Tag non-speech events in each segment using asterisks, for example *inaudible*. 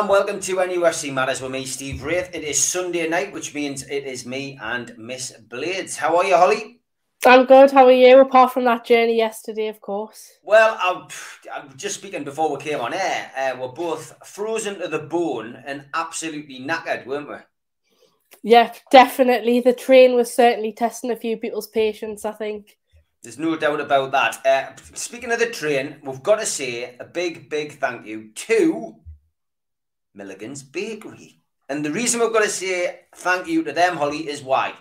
and welcome to NUFC Matters with me, Steve Wraith. It is Sunday night, which means it is me and Miss Blades. How are you, Holly? I'm good. How are you? Apart from that journey yesterday, of course. Well, I'm, I'm just speaking before we came on air. Uh, we're both frozen to the bone and absolutely knackered, weren't we? Yeah, definitely. The train was certainly testing a few people's patience, I think. There's no doubt about that. Uh, speaking of the train, we've got to say a big, big thank you to Milligan's Bakery. And the reason we've got to say thank you to them, Holly, is why?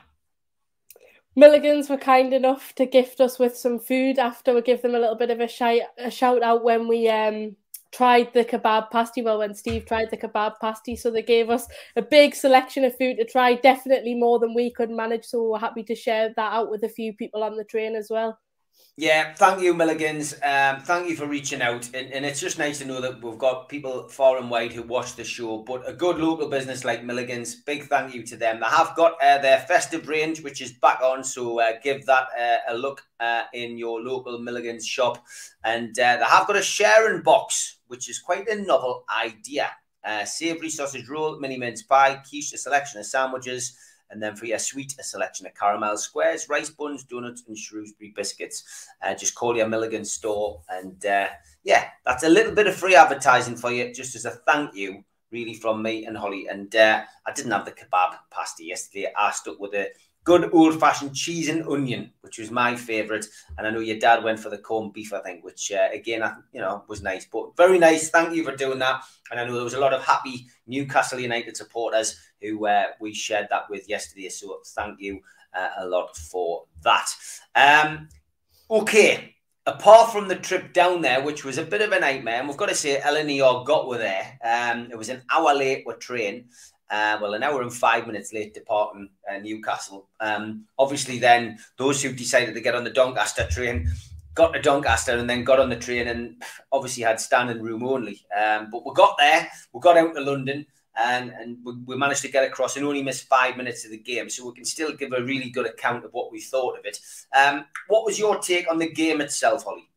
Milligans were kind enough to gift us with some food after we give them a little bit of a shout, a shout out when we um, tried the kebab pasty. Well, when Steve tried the kebab pasty, so they gave us a big selection of food to try, definitely more than we could manage. So we're happy to share that out with a few people on the train as well. Yeah, thank you, Milligans. Um, thank you for reaching out. And, and it's just nice to know that we've got people far and wide who watch the show. But a good local business like Milligans, big thank you to them. They have got uh, their festive range, which is back on. So uh, give that uh, a look uh, in your local Milligans shop. And uh, they have got a sharing box, which is quite a novel idea. Uh, savoury sausage roll, mini mince pie, quiche, a selection of sandwiches and then for your sweet, a selection of caramel squares, rice buns, donuts, and Shrewsbury biscuits. Uh, just call your Milligan store. And uh, yeah, that's a little bit of free advertising for you, just as a thank you, really, from me and Holly. And uh, I didn't have the kebab pasta yesterday. I stuck with the good old fashioned cheese and onion, which was my favourite. And I know your dad went for the corned beef, I think, which uh, again, I, you know, was nice. But very nice. Thank you for doing that. And I know there was a lot of happy Newcastle United supporters who uh, we shared that with yesterday. So thank you uh, a lot for that. Um, okay. Apart from the trip down there, which was a bit of a nightmare, and we've got to say, LNER got were there. Um, it was an hour late with train. Uh, well, an hour and five minutes late departing uh, Newcastle. Um, obviously, then those who decided to get on the Doncaster train got to Doncaster and then got on the train and obviously had standing room only. Um, but we got there, we got out to London. And, and we, we managed to get across and only missed five minutes of the game. So we can still give a really good account of what we thought of it. Um, what was your take on the game itself, Holly?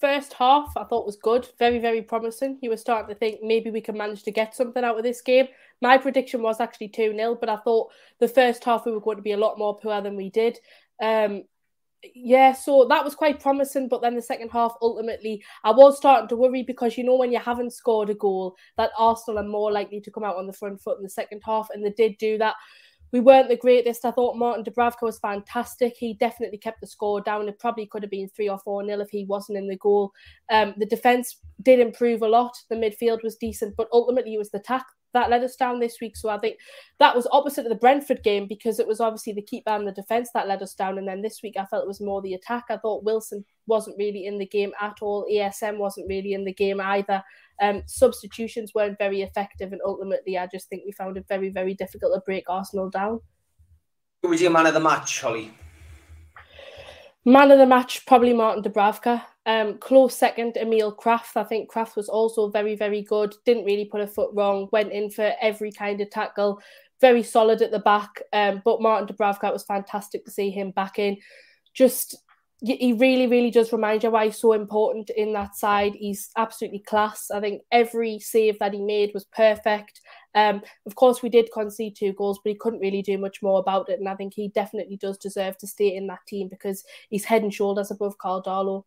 First half I thought was good, very, very promising. You were starting to think maybe we can manage to get something out of this game. My prediction was actually 2 0, but I thought the first half we were going to be a lot more poor than we did. Um, yeah, so that was quite promising. But then the second half, ultimately, I was starting to worry because you know, when you haven't scored a goal, that Arsenal are more likely to come out on the front foot in the second half, and they did do that we weren't the greatest. I thought Martin Dubravka was fantastic. He definitely kept the score down. It probably could have been three or four nil if he wasn't in the goal. Um, the defense did improve a lot. The midfield was decent, but ultimately it was the attack that let us down this week. So I think that was opposite of the Brentford game because it was obviously the keeper and the defense that let us down. And then this week I felt it was more the attack. I thought Wilson wasn't really in the game at all. ASM wasn't really in the game either. Um, substitutions weren't very effective, and ultimately, I just think we found it very, very difficult to break Arsenal down. Who was your man of the match, Holly? Man of the match, probably Martin Dubravka. Um, close second, Emil Krafth. I think Krafth was also very, very good. Didn't really put a foot wrong. Went in for every kind of tackle. Very solid at the back. Um, but Martin Dubravka was fantastic to see him back in. Just he really, really does remind you why he's so important in that side. He's absolutely class. I think every save that he made was perfect. Um, of course, we did concede two goals, but he couldn't really do much more about it. And I think he definitely does deserve to stay in that team because he's head and shoulders above Carl Darlow.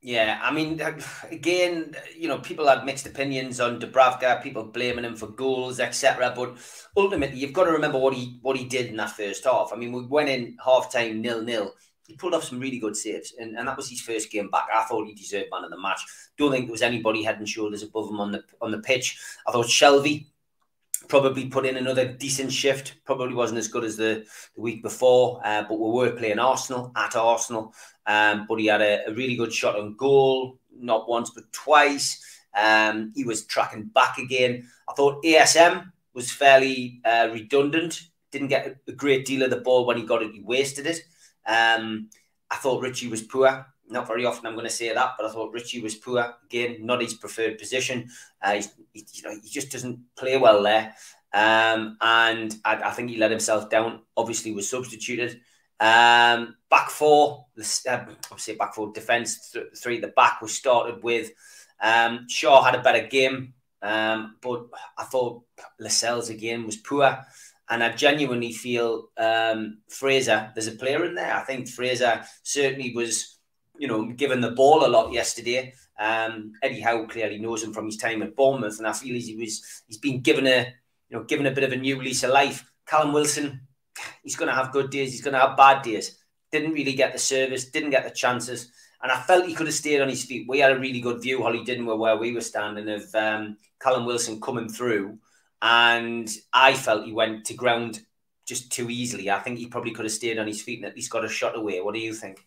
Yeah, I mean, *sighs* again, you know, people had mixed opinions on Dubravka, people blaming him for goals, etc. But ultimately, you've got to remember what he what he did in that first half. I mean, we went in half time nil nil he pulled off some really good saves, and, and that was his first game back. I thought he deserved man of the match. Don't think there was anybody head and shoulders above him on the on the pitch. I thought Shelvey probably put in another decent shift. Probably wasn't as good as the, the week before, uh, but we were playing Arsenal at Arsenal. Um, but he had a, a, really good shot on goal, not once but twice. Um, he was tracking back again. I thought ASM was fairly uh, redundant. Didn't get a great deal of the ball when he got it. He wasted it. Um, I thought Ritchie was poor. Not very often I'm going to say that, but I thought Ritchie was poor. Again, not his preferred position. Uh, he, you know, he just doesn't play well there. Um, and I, I, think he let himself down. Obviously, was substituted. Um, back four, uh, obviously back four defence, th- three the back was started with. Um, Schär had a better game, um, but I thought Lascelles again was poor. And I genuinely feel um, Fraser, there's a player in there. I think Fraser certainly was, you know, given the ball a lot yesterday. Um, Eddie Howe clearly knows him from his time at Bournemouth, and I feel he was he's been given a you know given a bit of a new lease of life. Callum Wilson, he's going to have good days, he's going to have bad days. Didn't really get the service, didn't get the chances, and I felt he could have stayed on his feet. We had a really good view, Holly didn't where we were standing of um, Callum Wilson coming through, and I felt he went to ground just too easily. I think he probably could have stayed on his feet and at least got a shot away. What do you think?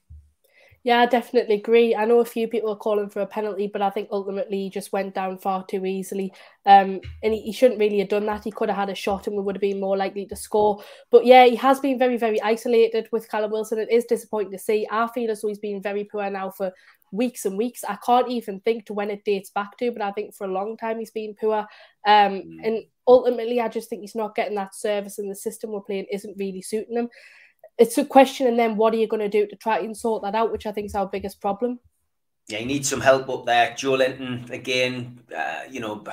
Yeah, I definitely agree. I know a few people are calling for a penalty, but I think ultimately he just went down far too easily. Um, and he, he, shouldn't really have done that. He could have had a shot and we would have been more likely to score. But yeah, he has been very, very isolated with Callum Wilson. It is disappointing to see. I feel as though he's been very poor now for weeks and weeks. I can't even think to when it dates back to, but I think for a long time he's been poor. Um, mm. And ultimately, I just think he's not getting that service and the system we're playing isn't really suiting him it's a question, and then what are you going to do to try and sort that out, which I think is our biggest problem. Yeah, you need some help up there. Joelinton again, uh, you know,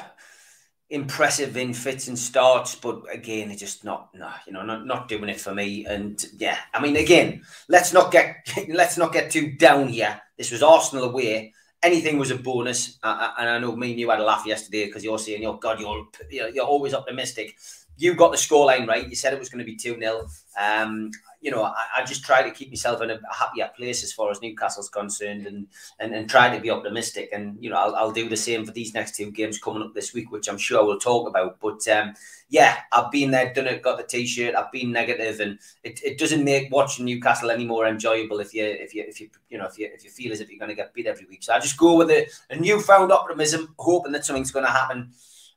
impressive in fits and starts, but again, it's just not, no, you know, not, not doing it for me. And yeah, I mean, again, let's not get *laughs* let's not get too down here. This was Arsenal away. Anything was a bonus, and I know me and you had a laugh yesterday because you're saying, "Oh God, you're you're always optimistic." You got the scoreline right. You said it was going to be two 0 um, you know, I, I, just try to keep myself in a happier place as far as Newcastle's concerned and and, and try to be optimistic. And, you know, I'll, I'll do the same for these next two games coming up this week, which I'm sure we'll talk about. But um, yeah, I've been there, done it, got the t-shirt, I've been negative and it, it doesn't make watching Newcastle any more enjoyable if you if you if you you know if you if you feel as if you're gonna get beat every week. So I just go with a, a newfound optimism, hoping that something's gonna happen.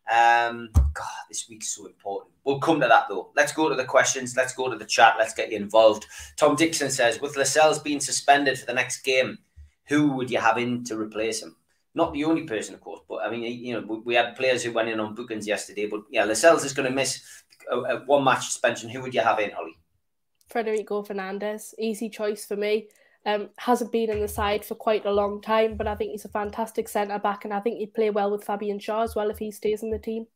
Um, God, this week's so important. We'll come to that though. Let's go to the questions. Let's go to the chat. Let's get you involved. Tom Dixon says, with Lascelles being suspended for the next game, who would you have in to replace him? Not the only person, of course, but I mean, you know, we had players who went in on bookings yesterday. But yeah, Lascelles is going to miss a, a one match suspension. Who would you have in, Holly? Federico Fernandez, easy choice for me. Um, hasn't been in the side for quite a long time, but I think he's a fantastic centre back, and I think he'd play well with Fabian Schär as well if he stays in the team.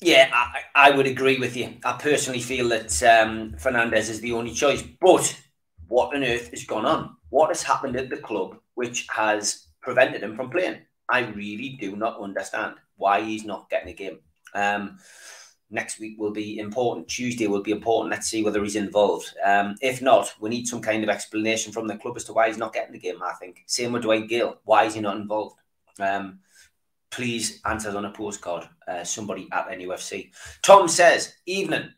Yeah, I, I would agree with you. I personally feel that um, Fernandez is the only choice. But what on earth has gone on? What has happened at the club which has prevented him from playing? I really do not understand why he's not getting a game. Um, next week will be important. Tuesday will be important. Let's see whether he's involved. Um, if not, we need some kind of explanation from the club as to why he's not getting the game. I think same with Dwight Gayle. Why is he not involved? Um, please answer on a postcard. Uh, somebody at NUFC. Tom says, "Evening.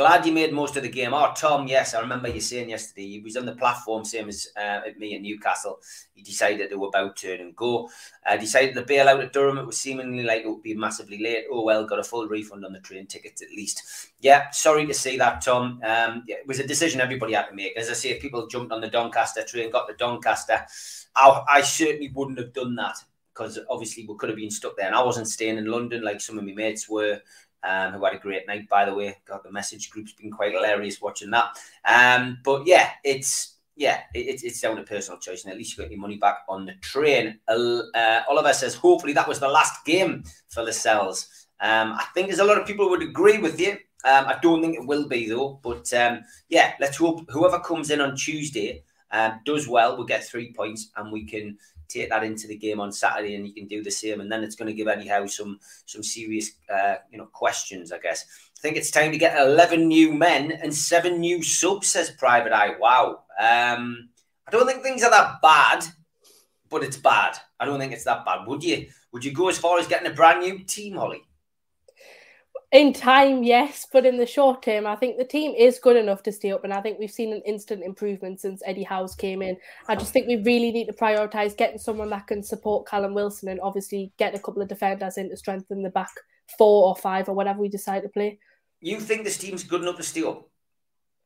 Glad you made most of the game. Oh, Tom, yes, I remember you saying yesterday he was on the platform, same as uh, me at Newcastle. He decided they were about to turn and go. Uh, decided the bailout at Durham, it was seemingly like it would be massively late. Oh, well, got a full refund on the train tickets at least. Yeah, sorry to see that, Tom. Um, it was a decision everybody had to make. As I say, if people jumped on the Doncaster train, got the Doncaster, I, I certainly wouldn't have done that because obviously we could have been stuck there. And I wasn't staying in London like some of my mates were um, who had a great night, by the way. God, the message group's been quite hilarious watching that. Um, but yeah, it's yeah, it, it's down to personal choice, and at least you got your money back on the train. Uh, Oliver says, hopefully that was the last game for Lascelles. Um, I think there's a lot of people would agree with you. Um, I don't think it will be though, but um, yeah, let's hope whoever comes in on Tuesday um, does well. We'll get three points, and we can take that into the game on Saturday, and you can do the same. And then it's going to give Eddie Howe some some serious uh, you know questions, I guess. I think it's time to get eleven new men and seven new subs. Says Private Eye. Wow. Um, I don't think things are that bad, but it's bad. I don't think it's that bad. Would you? Would you go as far as getting a brand new team, Holly? In time, yes, but in the short term, I think the team is good enough to stay up, and I think we've seen an instant improvement since Eddie Howe's came in. I just think we really need to prioritise getting someone that can support Callum Wilson, and obviously get a couple of defenders in to strengthen the back four or five or whatever we decide to play. You think this team's good enough to stay up?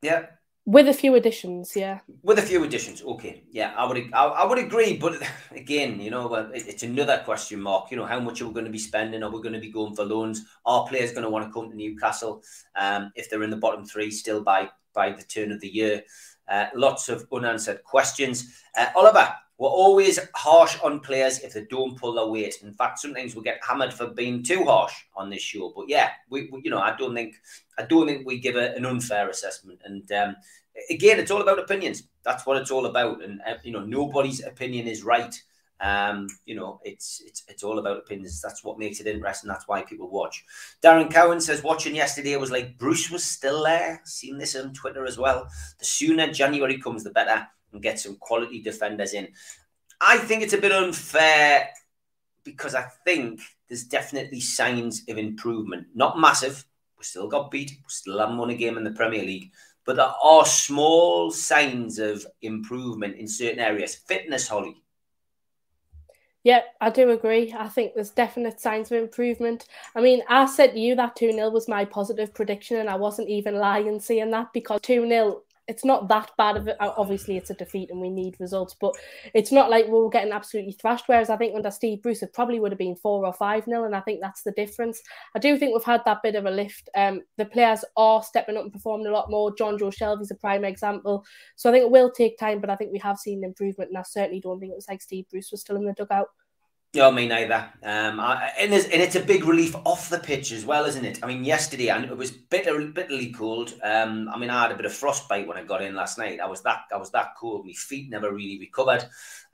Yeah. With a few additions, yeah. With a few additions, okay, yeah, I would, I, I would agree. But *laughs* again, you know, it's another question mark. You know, how much are we going to be spending? Are we going to be going for loans? Are players going to want to come to Newcastle um, if they're in the bottom three still by by the turn of the year? Uh, lots of unanswered questions. Uh, Oliver, we're always harsh on players if they don't pull their weight. In fact, sometimes we get hammered for being too harsh on this show. But yeah, we, we you know I don't think I don't think we give a, an unfair assessment. And um, again, it's all about opinions. That's what it's all about. And uh, you know, nobody's opinion is right. Um, you know, it's it's it's all about opinions. That's what makes it interesting. That's why people watch. Darren Cowan says watching yesterday was like Bruce was still there. Seen this on Twitter as well. The sooner January comes, the better and get some quality defenders in. I think it's a bit unfair because I think there's definitely signs of improvement. Not massive. We still got beat. We still haven't won a game in the Premier League. But there are small signs of improvement in certain areas. Fitness, Holly. Yeah, I do agree. I think there's definite signs of improvement. I mean, I said to you that 2 0 was my positive prediction, and I wasn't even lying saying that because 2 0 it's not that bad of it. Obviously, it's a defeat and we need results, but it's not like we are getting absolutely thrashed. Whereas I think under Steve Bruce, it probably would have been four or five nil, and I think that's the difference. I do think we've had that bit of a lift. Um, the players are stepping up and performing a lot more. Jonjo Shelvey's a prime example. So I think it will take time, but I think we have seen improvement, and I certainly don't think it was like Steve Bruce was still in the dugout. Yeah, me neither. Um, I, and, and it's a big relief off the pitch as well, isn't it? I mean, yesterday and it was bitter, bitterly cold. Um, I mean, I had a bit of frostbite when I got in last night. I was that, I was that cold. My feet never really recovered.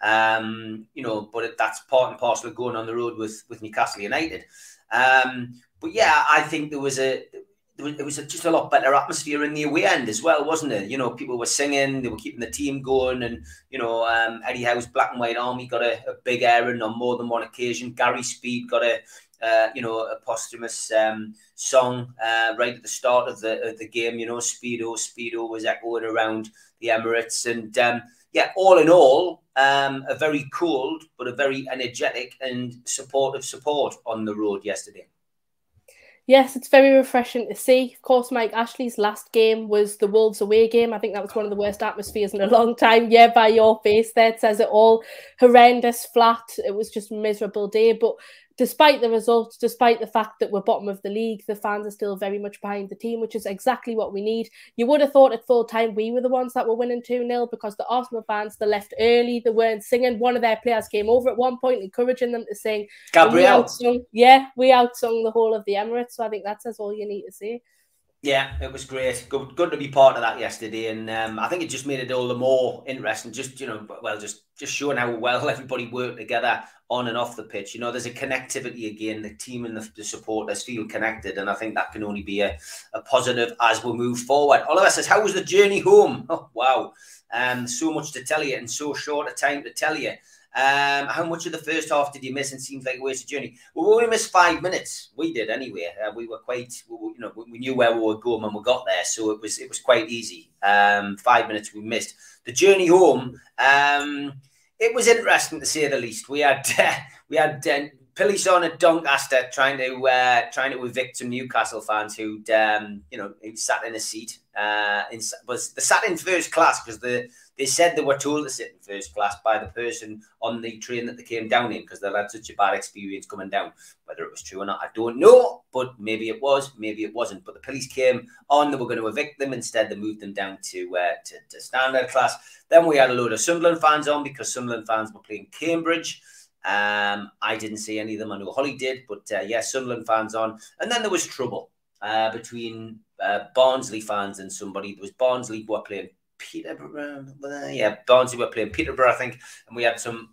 Um, you know, but it, that's part and parcel of going on the road with with Newcastle United. Um, but yeah, I think there was a it was just a lot better atmosphere in the away end as well, wasn't it? You know, people were singing, they were keeping the team going, and you know, um, Eddie Howe's Black and White Army got a, a big errand on more than one occasion. Gary Speed got a, uh, you know, a posthumous um, song uh, right at the start of the of the game. You know, Speedo, Speedo was echoing around the Emirates, and um, yeah, all in all, um, a very cold but a very energetic and supportive support on the road yesterday yes, it's very refreshing to see. Of course, Mike Ashley's last game was the Wolves away game. I think that was one of the worst atmospheres in a *laughs* long time. Yeah, by your face there, it says it all. Horrendous, flat. It was just miserable day. But despite the results, despite the fact that we're bottom of the league, the fans are still very much behind the team, which is exactly what we need. You would have thought at full time we were the ones that were winning 2 0 because the Arsenal fans, they left early, they weren't singing. One of their players came over at one point, encouraging them to sing. Gabriel. We yeah, we outsung the whole of the Emirates. So I think that says all you need to say. Yeah, it was great. Good, good to be part of that yesterday, and um, I think it just made it all the more interesting. Just you know, well, just just showing how well *laughs* everybody worked together on and off the pitch. You know, there's a connectivity again. The team and the, the supporters feel connected, and I think that can only be a, a positive as we move forward. Oliver says, "How was the journey home?" *laughs* Oh, wow, um, so much to tell you in so short a time to tell you. Um, how much of the first half did you miss? And seems like a wasted journey. Well, we only missed five minutes. We did anyway. Uh, we were quite, we, you know, we knew where we were going when we got there, so it was it was quite easy. Um, five minutes we missed. The journey home, um, it was interesting to say the least. We had *laughs* uh, we had uh, Pillison at Doncaster trying to uh, trying to evict some Newcastle fans who um, you know who sat in a seat. Uh, in, was they sat in first class because the they said they were told to sit in first class by the person on the train that they came down in because they had such a bad experience coming down. Whether it was true or not, I don't know, but maybe it was, maybe it wasn't. But the police came on, they were going to evict them. Instead, they moved them down to, uh, to, to standard class. Then we had a load of Sunderland fans on because Sunderland fans were playing Cambridge. Um, I didn't see any of them. I know Holly did, but uh, yeah, Sunderland fans on. And then there was trouble uh, between uh, Barnsley fans and somebody. There was Barnsley who were playing Peterborough. Yeah, Barnsley were playing Peterborough, I think, and we had some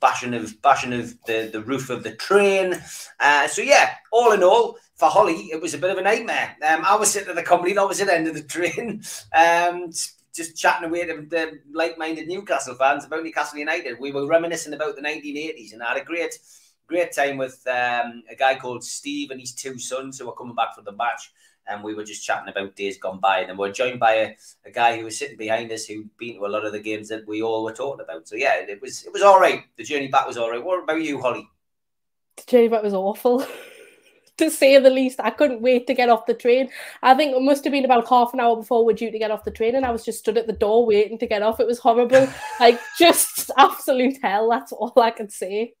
bashing of bashing of the, the roof of the train. Uh, so yeah, all in all, for Holly, it was a bit of a nightmare. Um, I was sitting at the company, I was at the end of the *laughs* train, um, just chatting away to the like-minded Newcastle fans about Newcastle United. We were reminiscing about the 1980s, and I had a great, great time with um, a guy called Steve and his two sons who were coming back from the match and we were just chatting about days gone by. And then we are joined by a, a guy who was sitting behind us who'd been to a lot of the games that we all were talking about. So yeah, it was it was all right. The journey back was all right. What about you, Holly? The journey back was awful. *laughs* to say the least. I couldn't wait to get off the train. I think it must have been about half an hour before we're due to get off the train, and I was just stood at the door waiting to get off. It was horrible, *laughs* like just *laughs* absolute hell. That's all I can say.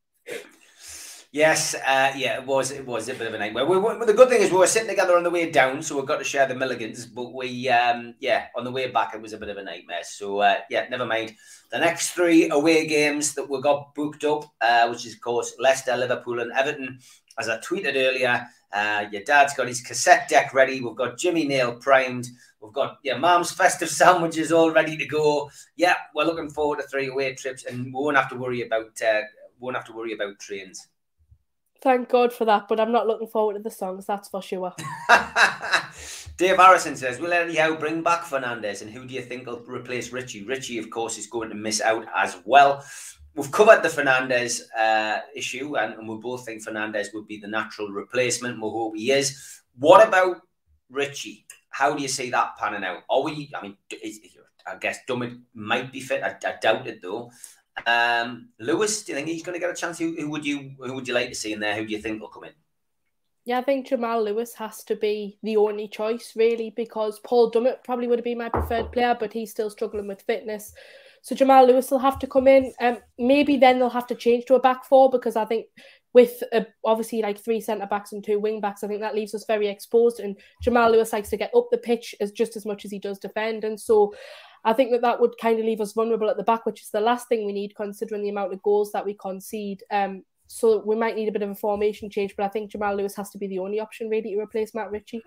Yes, uh, yeah, it was. It was a bit of a nightmare. We, we, the good thing is we were sitting together on the way down, so we got to share the Milligans. But we, um, yeah, on the way back, it was a bit of a nightmare. So uh, yeah, never mind. The next three away games that we got booked up, uh, which is of course Leicester, Liverpool, and Everton. As I tweeted earlier, uh, your dad's got his cassette deck ready. We've got Jimmy Nail primed. We've got your mom's festive *laughs* sandwiches all ready to go. Yeah, we're looking forward to three away trips, and we won't have to worry about uh, won't have to worry about trains. Thank God for that, but I'm not looking forward to the songs, that's for sure. *laughs* Dave Harrison says, Will Howe bring back Fernandez and who do you think will replace Ritchie? Ritchie, of course, is going to miss out as well. We've covered the Fernandez uh, issue and, and, we both think Fernandez would be the natural replacement. We hope he is. What about Ritchie? How do you see that panning out? Are we, I mean, I guess Dummett might be fit. I, I doubt it though. Um, Lewis, do you think he's going to get a chance? Who, who, would you who would you like to see in there? Who do you think will come in? Yeah, I think Jamal Lewis has to be the only choice really because Paul Dummett probably would have been my preferred player, but he's still struggling with fitness. So Jamal Lewis will have to come in. Um, maybe then they'll have to change to a back four because I think with uh, obviously like three centre backs and two wing backs, I think that leaves us very exposed. And Jamal Lewis likes to get up the pitch as just as much as he does defend, and so I think that that would kind of leave us vulnerable at the back, which is the last thing we need considering the amount of goals that we concede. Um, so we might need a bit of a formation change, but I think Jamal Lewis has to be the only option really to replace Matt Ritchie.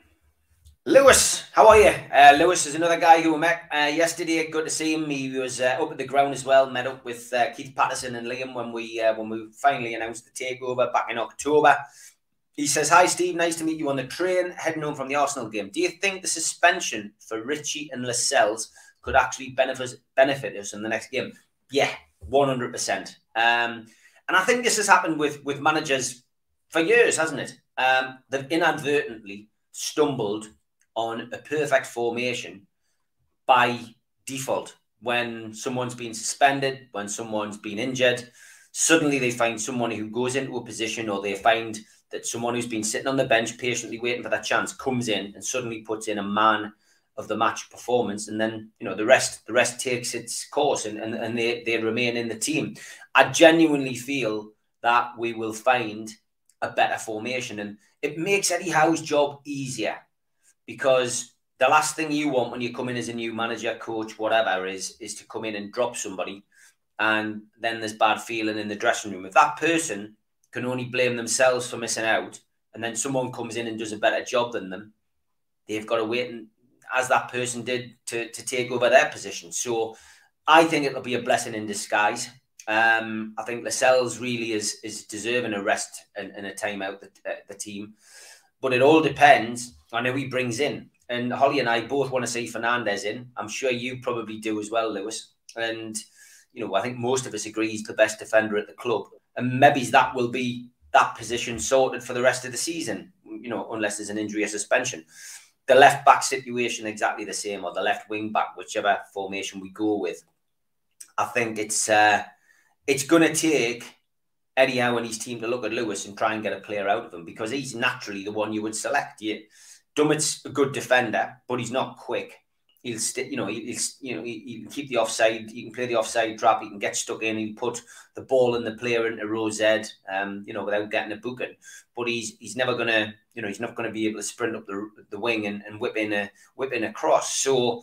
Lewis, how are you? Uh, Lewis is another guy who we met uh, yesterday. Good to see him. He was uh, up at the ground as well. Met up with uh, Keith Patterson and Liam when we uh, when we finally announced the takeover back in October. He says, "Hi Steve, nice to meet you on the train heading home from the Arsenal game. Do you think the suspension for Ritchie and Lascelles could actually benefit benefit us in the next game. Yeah, one hundred percent. Um, and I think this has happened with with managers for years, hasn't it? Um, they've inadvertently stumbled on a perfect formation by default. When someone's been suspended, when someone's been injured, suddenly they find someone who goes into a position, or they find that someone who's been sitting on the bench patiently waiting for that chance comes in and suddenly puts in a man of the match performance and then you know the rest the rest takes its course and, and, and they, they remain in the team. I genuinely feel that we will find a better formation and it makes eddie howe's job easier because the last thing you want when you come in as a new manager coach whatever is is to come in and drop somebody and then there's bad feeling in the dressing room. If that person can only blame themselves for missing out and then someone comes in and does a better job than them they've got to wait and as that person did to, to take over their position. So I think it'll be a blessing in disguise. Um, I think Lascelles really is is deserving a rest and, and a time out the, uh, the team. But it all depends on who he brings in. And Holly and I both want to see Fernandez in. I'm sure you probably do as well, Lewis. And, you know, I think most of us agree he's the best defender at the club. And maybe that will be that position sorted for the rest of the season, you know, unless there's an injury or suspension the left back situation exactly the same, or the left wing back, whichever formation we go with. I think it's uh, it's going to take Eddie Howe and his team to look at Lewis and try and get a player out of him because he's naturally the one you would select. You, Dummett's a good defender, but he's not quick he'll st- you know he'll you know he, can keep the offside he can play the offside drop he can get stuck in he'll put the ball and the player into row Z um you know without getting a booking. But he's he's never gonna you know he's not gonna be able to sprint up the, the wing and, and whip in a whip in a cross. So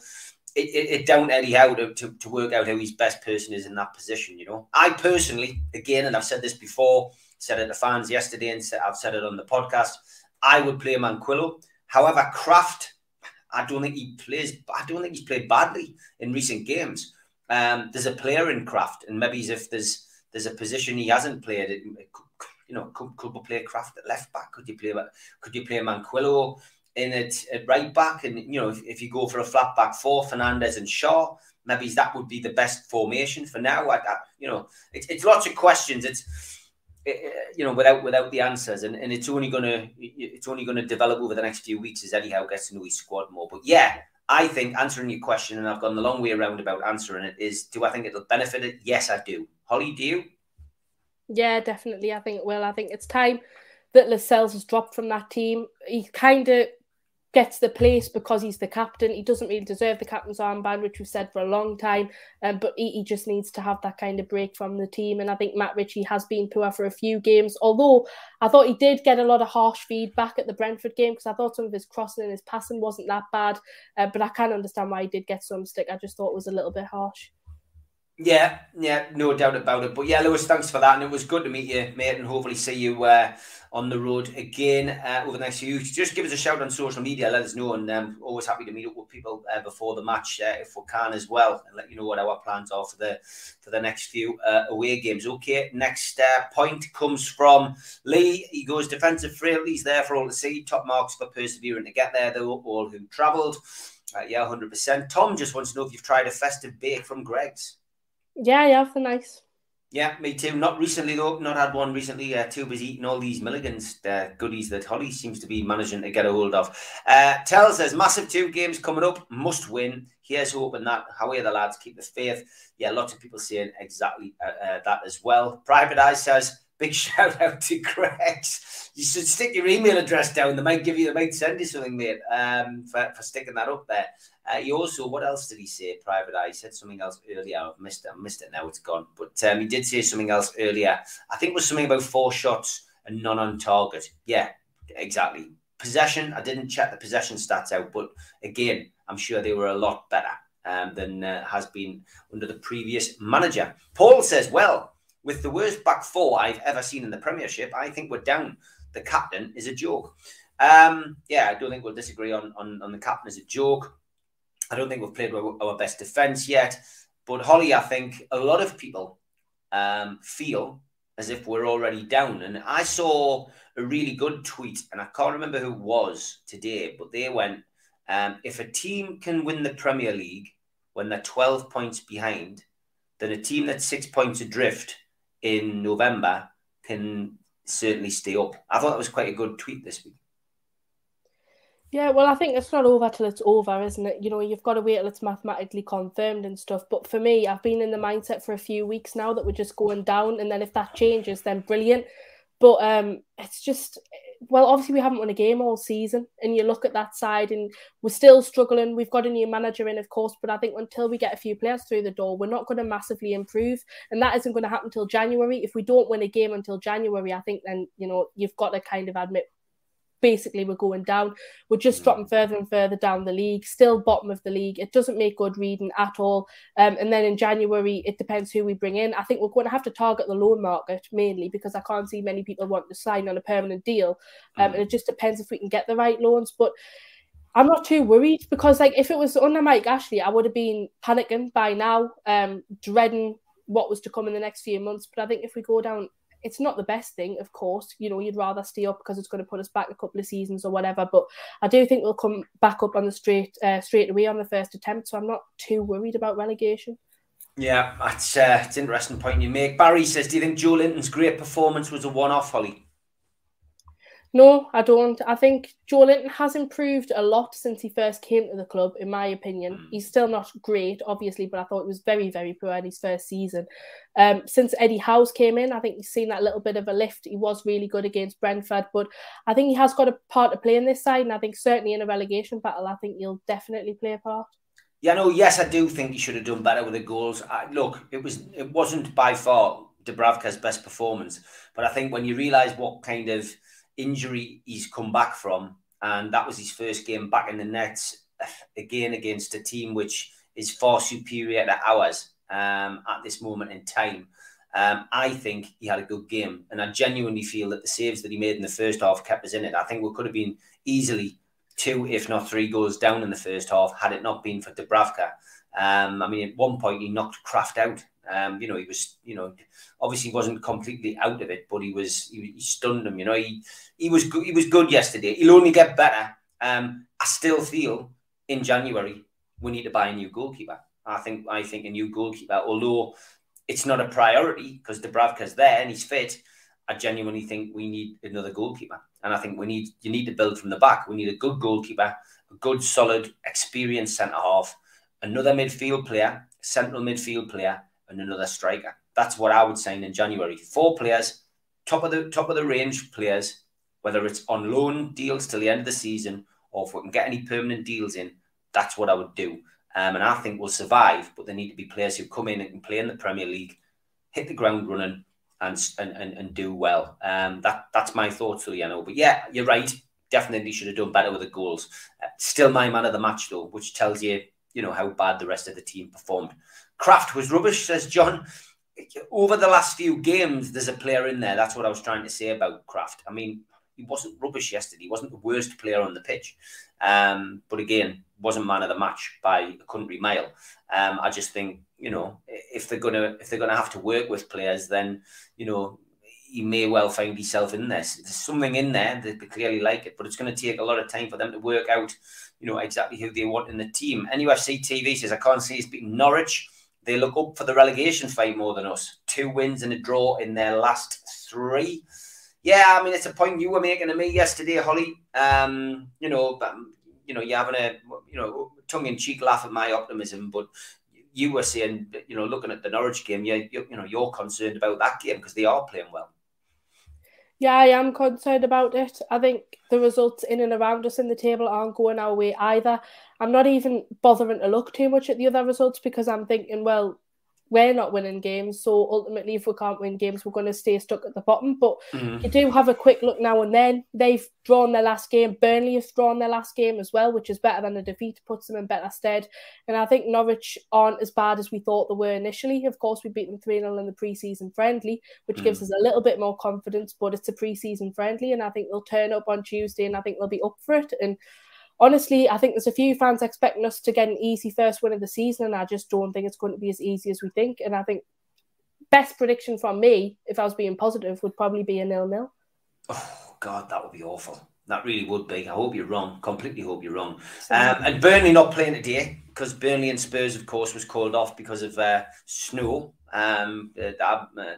it, it, it down Eddie Howe to, to, to work out who his best person is in that position you know. I personally again and I've said this before said it to fans yesterday and I've said it on the podcast I would play Manquillo. However Krafth I don't think he plays. I don't think he's played badly in recent games. Um, there's a player in Krafth, and maybe if there's there's a position he hasn't played, it, you know, could, could we play Krafth at left back? Could you play? Could you play Manquillo in it at right back? And you know, if, if you go for a flat back four, Fernandez and Schär, maybe that would be the best formation for now. I, I, you know, it's it's lots of questions. It's Eh, eh, you know, without without the answers, and, and it's only gonna it's only gonna develop over the next few weeks as Eddie Howe gets to know his squad more. But yeah, I think answering your question, and I've gone the long way around about answering it, is do I think it'll benefit it? Yes, I do. Holly, do you? Yeah, definitely. I think it will. I think it's time that Lascelles has dropped from that team. He kind of gets the place because he's the captain. He doesn't really deserve the captain's armband, which we've said for a long time. Um, but he, he, just needs to have that kind of break from the team. And I think Matt Ritchie has been poor for a few games. Although I thought he did get a lot of harsh feedback at the Brentford game because I thought some of his crossing and his passing wasn't that bad. Uh, but I can understand why he did get some stick. I just thought it was a little bit harsh. Yeah, yeah, no doubt about it. But yeah, Lewis, thanks for that, and it was good to meet you, mate, and hopefully see you uh, on the road again uh, over the next few weeks. Just give us a shout on social media, let us know, and um, always happy to meet up with people uh, before the match uh, if we can as well, and let you know what our plans are for the for the next few uh, away games. Okay, next uh, point comes from Lee. He goes defensive frailties there for all to see. Top marks for persevering to get there, though. All who travelled. Yeah, hundred percent. Tom just wants to know if you've tried a festive bake from Greggs. Yeah, yeah, they're nice. Yeah, me too. Not recently though. Not had one recently. Uh, too busy eating all these Milligans uh, goodies that Holly seems to be managing to get a hold of. Uh, Tell says massive two games coming up, must win. Here's hoping that. How are the lads? Keep the faith. Yeah, lots of people saying exactly uh, uh, that as well. Private Eye says big *laughs* shout out to Greg. You should stick your email address down. They might give you, they might send you something, mate, um, for, for sticking that up there. Uh, he also, what else did he say? Private Eye he said something else earlier. I've missed it. I missed it now. It's gone. But um, he did say something else earlier. I think it was something about four shots and none on target. Yeah, exactly. Possession. I didn't check the possession stats out, but again, I'm sure they were a lot better um, than uh, has been under the previous manager. Paul says, "Well, with the worst back four I've ever seen in the Premiership, I think we're down. The captain is a joke." Um, yeah, I don't think we'll disagree on, on, on the captain as a joke. I don't think we've played our best defence yet. But Holly, I think a lot of people um, feel as if we're already down. And I saw a really good tweet, and I can't remember who it was today, but they went, um, if a team can win the Premier League when they're 12 points behind, then a team that's six points adrift in November can certainly stay up. I thought that was quite a good tweet this week. Yeah, well, I think it's not over till it's over, isn't it? You know, you've got to wait till it's mathematically confirmed and stuff. But for me, I've been in the mindset for a few weeks now that we're just going down, and then if that changes, then brilliant. But um, it's just, well, obviously we haven't won a game all season, and you look at that side, and we're still struggling. We've got a new manager in, of course, but I think until we get a few players through the door, we're not going to massively improve, and that isn't going to happen until January. If we don't win a game until January, I think then you know you've got to kind of admit basically we're going down. We're just dropping further and further down the league, still bottom of the league. It doesn't make good reading at all. Um, and then in January, it depends who we bring in. I think we're going to have to target the loan market mainly because I can't see many people want to sign on a permanent deal. Um, mm. And it just depends if we can get the right loans. But I'm not too worried because, like, if it was under Mike Ashley, I would have been panicking by now, um, dreading what was to come in the next few months. But I think if we go down it's not the best thing, of course. You know, you'd rather stay up because it's going to put us back a couple of seasons or whatever. But I do think we'll come back up on the straight uh, straight away on the first attempt. So I'm not too worried about relegation. Yeah, that's uh, it's an interesting point you make. Barry says, "Do you think Joelinton's great performance was a one-off, Holly?" No, I don't. I think Joelinton has improved a lot since he first came to the club, in my opinion. Mm. He's still not great, obviously, but I thought it was very, very poor in his first season. Um, since Eddie Howe's came in, I think he's seen that little bit of a lift. He was really good against Brentford, but I think he has got a part to play in this side, and I think certainly in a relegation battle, I think he'll definitely play a part. Yeah, no, yes, I do think he should have done better with the goals. I, look, it was it wasn't by far Dubravka's best performance, but I think when you realise what kind of injury he's come back from, and that was his first game back in the nets again against a team which is far superior to ours um, at this moment in time. Um, I think he had a good game, and I genuinely feel that the saves that he made in the first half kept us in it. I think we could have been easily two, if not three, goals down in the first half had it not been for Dubravka. Um, I mean, at one point he knocked Krafth out um, you know, he was, you know, obviously wasn't completely out of it, but he was, he, he stunned him. You know, he he was good. He was good yesterday. He'll only get better. Um, I still feel in January we need to buy a new goalkeeper. I think I think a new goalkeeper, although it's not a priority because Dubravka's there and he's fit. I genuinely think we need another goalkeeper, and I think we need you need to build from the back. We need a good goalkeeper, a good, solid, experienced centre half, another midfield player, central midfield player, and another striker. That's what I would sign in January. Four players, top of the top of the range players, whether it's on loan deals till the end of the season or if we can get any permanent deals in, that's what I would do. Um, and I think we'll survive, but there need to be players who come in and can play in the Premier League, hit the ground running, and and, and, and do well. Um, that that's my thoughts, know. But yeah, you're right. Definitely should have done better with the goals. Uh, still my man of the match, though, which tells you, you know, how bad the rest of the team performed. Krafth was rubbish, says John. Over the last few games, there's a player in there. That's what I was trying to say about Krafth. I mean, he wasn't rubbish yesterday. He wasn't the worst player on the pitch. Um, but again, wasn't man of the match by a country mile. Um, I just think you know if they're gonna if they're gonna have to work with players, then you know you may well find yourself in this. There's something in there that they clearly like it, but it's going to take a lot of time for them to work out, you know, exactly who they want in the team. NUFC TV says I can't see us beating Norwich. They look up for the relegation fight more than us. Two wins and a draw in their last three. Yeah, I mean it's a point you were making to me yesterday, Holly. Um, you know, but you know, you're having a you know tongue in cheek laugh at my optimism, but you were saying, you know, looking at the Norwich game, you you, you know, you're concerned about that game because they are playing well. Yeah, I am concerned about it. I think the results in and around us in the table aren't going our way either. I'm not even bothering to look too much at the other results because I'm thinking, well, we're not winning games. So ultimately, if we can't win games, we're going to stay stuck at the bottom. But mm. you do have a quick look now and then. They've drawn their last game. Burnley has drawn their last game as well, which is better than a defeat, puts them in better stead. And I think Norwich aren't as bad as we thought they were initially. Of course, we beat them 3 0 in the pre season friendly, which mm. gives us a little bit more confidence, but it's a pre season friendly. And I think they'll turn up on Tuesday and I think they'll be up for it. And honestly, I think there's a few fans expecting us to get an easy first win of the season, and I just don't think it's going to be as easy as we think. And I think best prediction from me, if I was being positive, would probably be a nil-nil. Oh God, that would be awful. That really would be. I hope you're wrong. Completely hope you're wrong. Um, and Burnley not playing today because Burnley and Spurs, of course, was called off because of uh, snow. Um, the,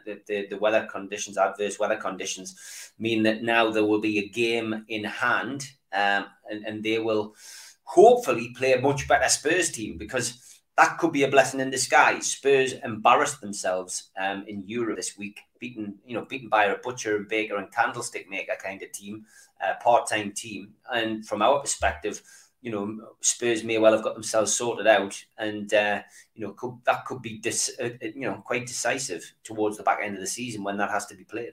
the, the, the weather conditions, adverse weather conditions, mean that now there will be a game in hand um, and, and they will hopefully play a much better Spurs team because that could be a blessing in disguise. Spurs embarrassed themselves um, in Europe this week, beaten you know beaten by a butcher and baker and candlestick maker kind of team, uh, part time team. And from our perspective, you know Spurs may well have got themselves sorted out, and uh, you know could, that could be dis, uh, uh you know quite decisive towards the back end of the season when that has to be played.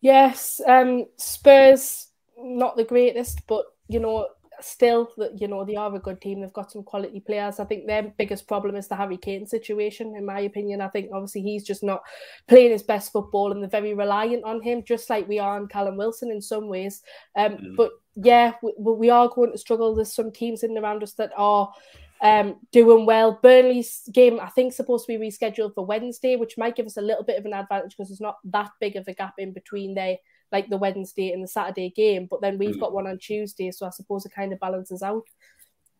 Yes, um, Spurs not the greatest, but you know, still that you know they are a good team. They've got some quality players. I think their biggest problem is the Harry Kane situation, in my opinion. I think obviously he's just not playing his best football, and they're very reliant on him, just like we are on Callum Wilson in some ways. Um, mm. But yeah, we, we are going to struggle. There's some teams in around us that are um, doing well. Burnley's game, I think, supposed to be rescheduled for Wednesday, which might give us a little bit of an advantage because there's not that big of a gap in between there like the Wednesday and the Saturday game, but then we've mm. got one on Tuesday, so I suppose it kind of balances out.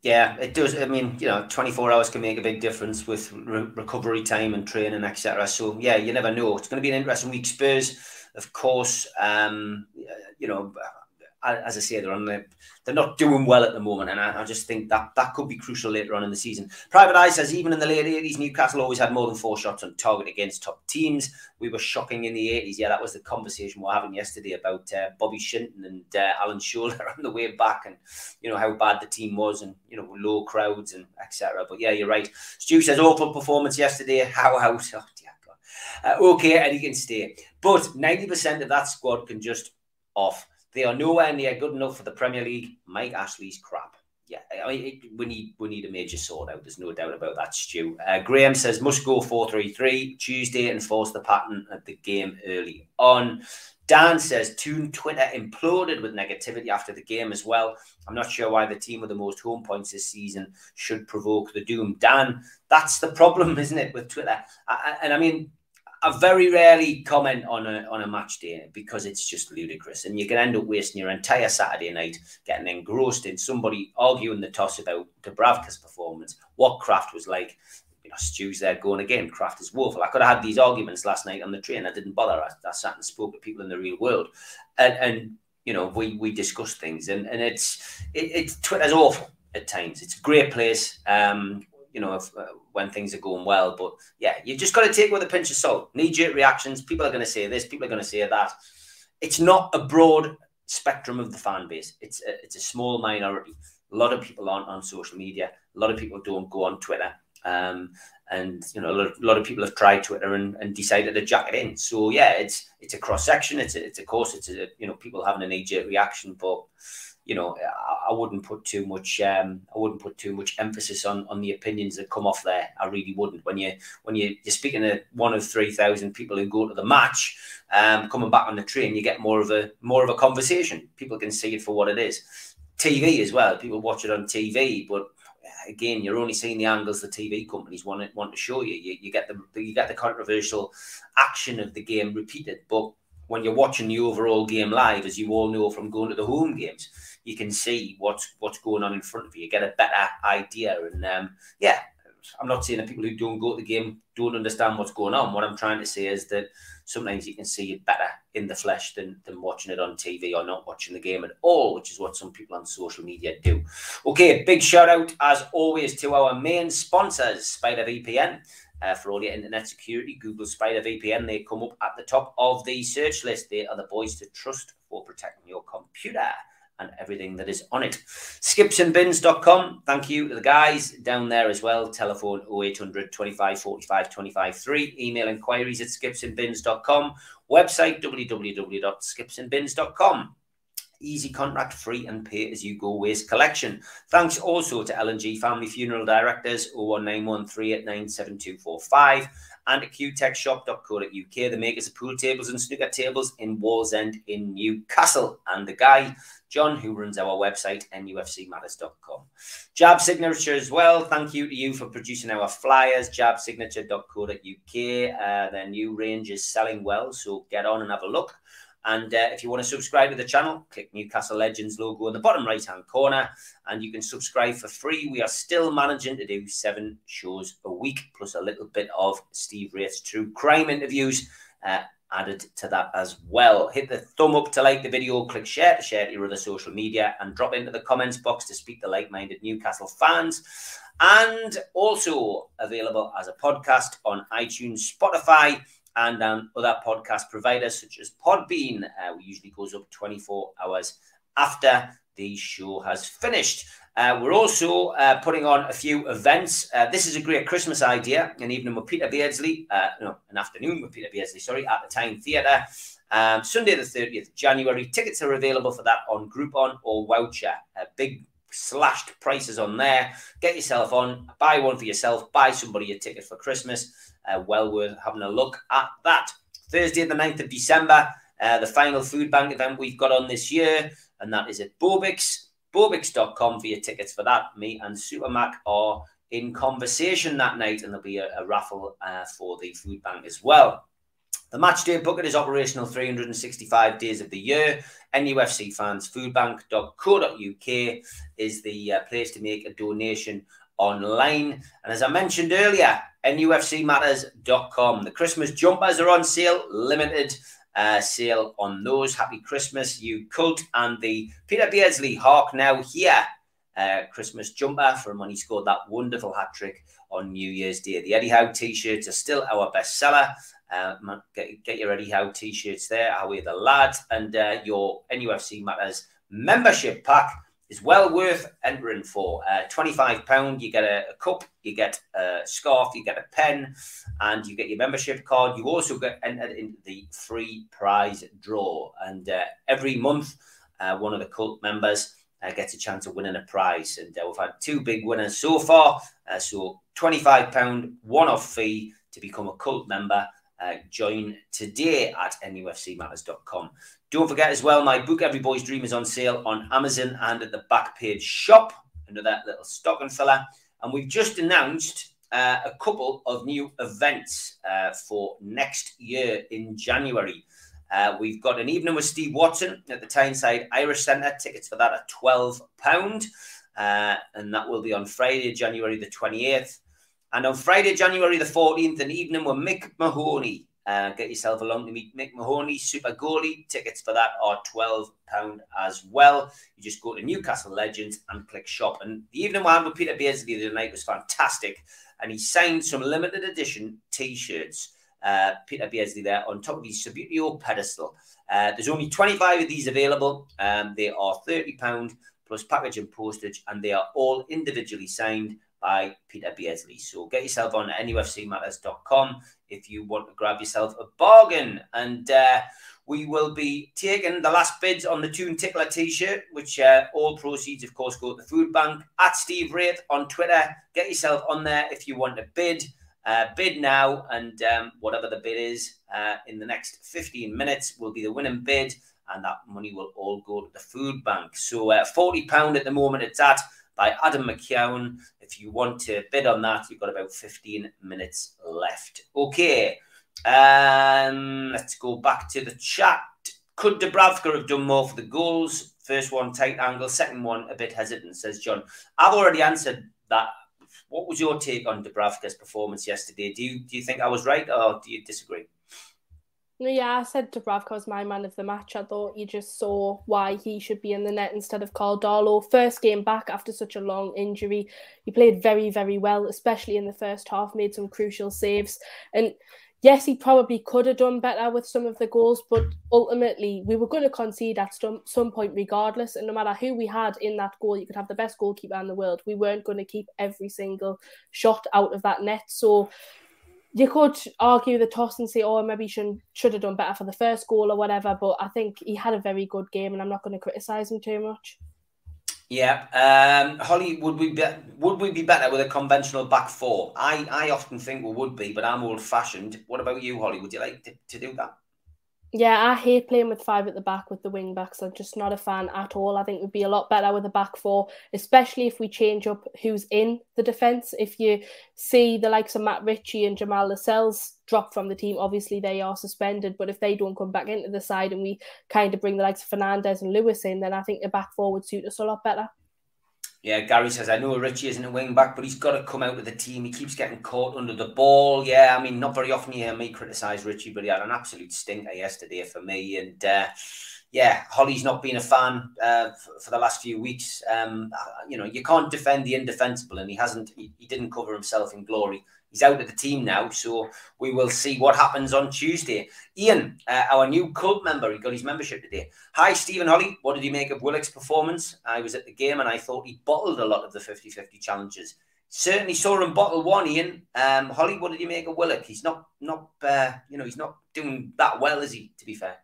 Yeah, it does. I mean, you know, 24 hours can make a big difference with re- recovery time and training, etc. So, yeah, you never know. It's going to be an interesting week. Spurs, of course, um, you know, as I say, they're on the they're not doing well at the moment, and I, I, just think that that could be crucial later on in the season. Private Eye says even in the late eighties, Newcastle always had more than four shots on target against top teams. We were shocking in the eighties. Yeah, that was the conversation we are having yesterday about uh, Bobby Shinton and uh, Alan Shoulder *laughs* on the way back, and you know how bad the team was, and you know low crowds and etc. But yeah, you're right. Stu says awful performance yesterday. Howe out? *laughs* Oh dear God. Uh, okay, Eddie can stay, but ninety percent of that squad can just off. They are nowhere near good enough for the Premier League. Mike Ashley's crap. Yeah, I mean, it, we need we need a major sort out. There's no doubt about that, Stu. Uh, Graham says must go four three three Tuesday and force the pattern at the game early on. Dan says Toon Twitter imploded with negativity after the game as well. I'm not sure why the team with the most home points this season should provoke the doom. Dan, that's the problem, *laughs* isn't it, with Twitter? I, and I mean, I very rarely comment on a on a match day because it's just ludicrous, and you can end up wasting your entire Saturday night getting engrossed in somebody arguing the toss about Dubravka's performance, what Krafth was like. You know, Stu's there going again. Krafth is woeful. I could have had these arguments last night on the train. I didn't bother. I, I sat and spoke to people in the real world, and, and you know, we we discussed things, and and it's it, it's Twitter's awful at times. It's a great place. Um, you know, if, uh, when things are going well. But yeah, you've just got to take it with a pinch of salt. Knee jerk reactions. People are going to say this. People are going to say that. It's not a broad spectrum of the fan base. It's a, it's a small minority. A lot of people aren't on social media. A lot of people don't go on Twitter. Um, and you know, a lot, of, a lot, of, people have tried Twitter and, and decided to jack it in. So yeah, it's it's a cross section. It's a, it's a course. It's a you know people having an knee jerk reaction, but you know, I, wouldn't put too much. Um, I wouldn't put too much emphasis on on the opinions that come off there. I really wouldn't. When you when you you're speaking to one of three thousand people who go to the match, um, coming back on the train, you get more of a more of a conversation. People can see it for what it is. TV as well. People watch it on TV, but again, you're only seeing the angles the TV companies want to, want to show you. you. You get the you get the controversial action of the game repeated, but when you're watching the overall game live, as you all know from going to the home games, you can see what's what's going on in front of you. You get a better idea, and um, yeah, I'm not saying that people who don't go to the game don't understand what's going on. What I'm trying to say is that sometimes you can see it better in the flesh than, than watching it on TV or not watching the game at all, which is what some people on social media do. Okay, big shout out as always to our main sponsors, Spider VPN. Uh, for all your internet security, Google Spider VPN. They come up at the top of the search list. They are the boys to trust for protecting your computer and everything that is on it. Skipsandbins.com. Thank you to the guys down there as well. Telephone 0800 25 45 25 3. Email inquiries at skipsandbins.com. Website www.skipsandbins.com. Easy contract, free and pay as you go waste collection. Thanks also to L&G Family Funeral Directors 01913897245 and at qtechshop.co.uk, the makers of pool tables and snooker tables in Wallsend in Newcastle. And the guy, John, who runs our website, nufcmatters.com. Jab Signature as well. Thank you to you for producing our flyers, jabsignature.co.uk. Uh, their new range is selling well, so get on and have a look. And uh, if you want to subscribe to the channel, click Newcastle Legends logo in the bottom right hand corner and you can subscribe for free. We are still managing to do seven shows a week, plus a little bit of Steve Wraith's true crime interviews. Uh, added to that as well. Hit the thumb up to like the video, click share to share to your other social media, and drop into the comments box to speak to like minded Newcastle fans. And also available as a podcast on iTunes, Spotify, and um, other podcast providers such as Podbean. Uh, usually goes up 24 hours after the show has finished. Uh, we're also uh, putting on a few events. Uh, this is a great Christmas idea. An evening with Peter Beardsley, uh, no, an afternoon with Peter Beardsley, sorry, at the Tyne Theatre. Um, Sunday the 30th January. Tickets are available for that on Groupon or Voucher. big slashed prices on there. Get yourself on, buy one for yourself, buy somebody a ticket for Christmas uh, well worth having a look at that. Thursday, the 9th of December, uh, the final food bank event we've got on this year, and that is at Bobix. Bobix.com for your tickets for that. Me and Supermac are in conversation that night, and there'll be a, a raffle uh, for the food bank as well. The match day bucket is operational 365 days of the year. NUFC fans, foodbank.co.uk is the uh, place to make a donation online. And as I mentioned earlier, nufcmatters.com. The Christmas jumpers are on sale, limited uh, sale on those. Happy Christmas, you cult. And the Peter Beardsley Hawk now here uh, Christmas jumper from when he scored that wonderful hat trick on New Year's Day. The Eddie Howe t shirts are still our best seller. Uh, get, get, your Eddie Howe t shirts there. How are the lads? And uh, your NUFC Matters membership pack is well worth entering for. Uh, £25, you get a, a, cup, you get a scarf, you get a pen, and you get your membership card. You also get entered into the free prize draw. And uh, every month, uh, one of the cult members uh, gets a chance of winning a prize. And uh, we've had two big winners so far. Uh, so £25 one off fee to become a cult member. Join today at nufcmatters.com. Don't forget as well, my book Every Boy's Dream is on sale on Amazon and at the back page shop under that little stocking filler. And we've just announced uh, a couple of new events uh, for next year in January. Uh, we've got an evening with Steve Watson at the Tyneside Irish Centre. Tickets for that are £12. Uh, and that will be on Friday, January the 28th. And on Friday, January the 14th, an evening with Mick Mahoney uh, get yourself along to meet Mick Mahoney, super goalie. Tickets for that are £12 as well. You just go to Newcastle Legends and click shop. And the evening we had with Peter Beardsley the other night was fantastic. And he signed some limited edition t shirts uh, Peter Beardsley there on top of his Subbuteo pedestal. Uh, there's only 25 of these available. Um, they are £30 plus package and postage, and they are all individually signed by Peter Beardsley. So get yourself on nufcmatters.com if you want to grab yourself a bargain. And uh, we will be taking the last bids on the Toon Tickler t-shirt, which uh, all proceeds, of course, go to the food bank. At Steve Wraith on Twitter, get yourself on there if you want to bid. Uh, bid now, and um, whatever the bid is uh, in the next 15 minutes will be the winning bid, and that money will all go to the food bank. So, uh, £40 at the moment it's at by Adam McKeown. If you want to bid on that, you've got about 15 minutes left. Okay, um, let's go back to the chat. Could Dubravka have done more for the goals? First one, tight angle. Second one, a bit hesitant, says John. I've already answered that what was your take on Dubravka's performance yesterday? Do you do you think I was right or do you disagree? Yeah, I said Dubravka was my man of the match. I thought you just saw why he should be in the net instead of Karl Darlow. First game back after such a long injury. He played very, very well, especially in the first half, made some crucial saves. And yes, he probably could have done better with some of the goals, but ultimately we were going to concede at some, some point regardless. And no matter who we had in that goal, you could have the best goalkeeper in the world. We weren't going to keep every single shot out of that net. So you could argue the toss and say, oh, maybe he should, should have done better for the first goal or whatever. But I think he had a very good game, and I'm not going to criticise him too much. Yeah, um, Holly, would we be would we be better with a conventional back four? I, I often think we would be, but I'm old fashioned. What about you, Holly? Would you like to, to do that? Yeah, I hate playing with five at the back with the wing backs. I'm just not a fan at all. I think we'd be a lot better with a back four, especially if we change up who's in the defence. If you see the likes of Matt Ritchie and Jamal Lascelles drop from the team, obviously they are suspended. But if they don't come back into the side and we kind of bring the likes of Fernandez and Lewis in, then I think the back four would suit us a lot better. Yeah, Gary says, I know Ritchie isn't a wing back, but he's got to come out with the team. He keeps getting caught under the ball. Yeah, I mean, not very often you hear me criticise Ritchie, but he had an absolute stinker yesterday for me. And uh, yeah, Holly's not been a fan uh, for, for, the last few weeks. Um, you know, you can't defend the indefensible, and he hasn't, he, he didn't cover himself in glory he's out of the team now, so we will see what happens on Tuesday. Ian, uh, our new cult member, he got his membership today. Hi, Stephen Holly. What did you make of Willock's performance? I was at the game and I thought he bottled a lot of the 50 50 challenges. Certainly saw him bottle one, Ian. Um, Holly, what did you make of Willock? He's not, not, uh, you know, he's not doing that well, is he? To be fair.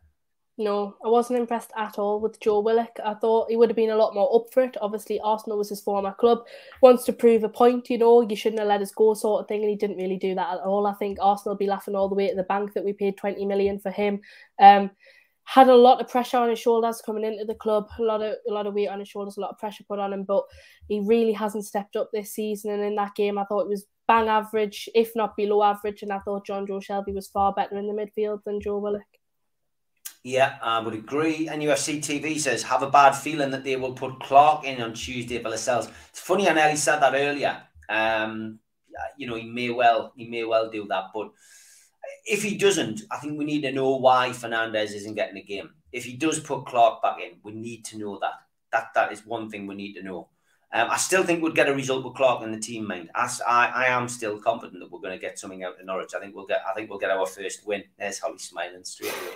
No, I wasn't impressed at all with Joe Willock. I thought he would have been a lot more up for it. Obviously, Arsenal was his former club, wants to prove a point, you know, you shouldn't have let us go, sort of thing. And he didn't really do that at all. I think Arsenal will be laughing all the way at the bank that we paid 20 million for him. Um, had a lot of pressure on his shoulders coming into the club, a lot of a lot of weight on his shoulders, a lot of pressure put on him, but he really hasn't stepped up this season. And in that game, I thought it was bang average, if not below average. And I thought Jonjo Shelvey was far better in the midfield than Joe Willock. Yeah, I would agree. And UFC TV says, have a bad feeling that they will put Clark in on Tuesday for Lascelles. It's funny, I nearly said that earlier. Um, you know, he may well, he may well do that, but if he doesn't, I think we need to know why Fernandez isn't getting a game. If he does put Clark back in, we need to know that. That that is one thing we need to know. Um, I still think we'll get a result with Clark and the team mind. I, I, I am still confident that we're going to get something out of Norwich. I think we'll get I think we'll get our first win. There's Holly smiling straight away.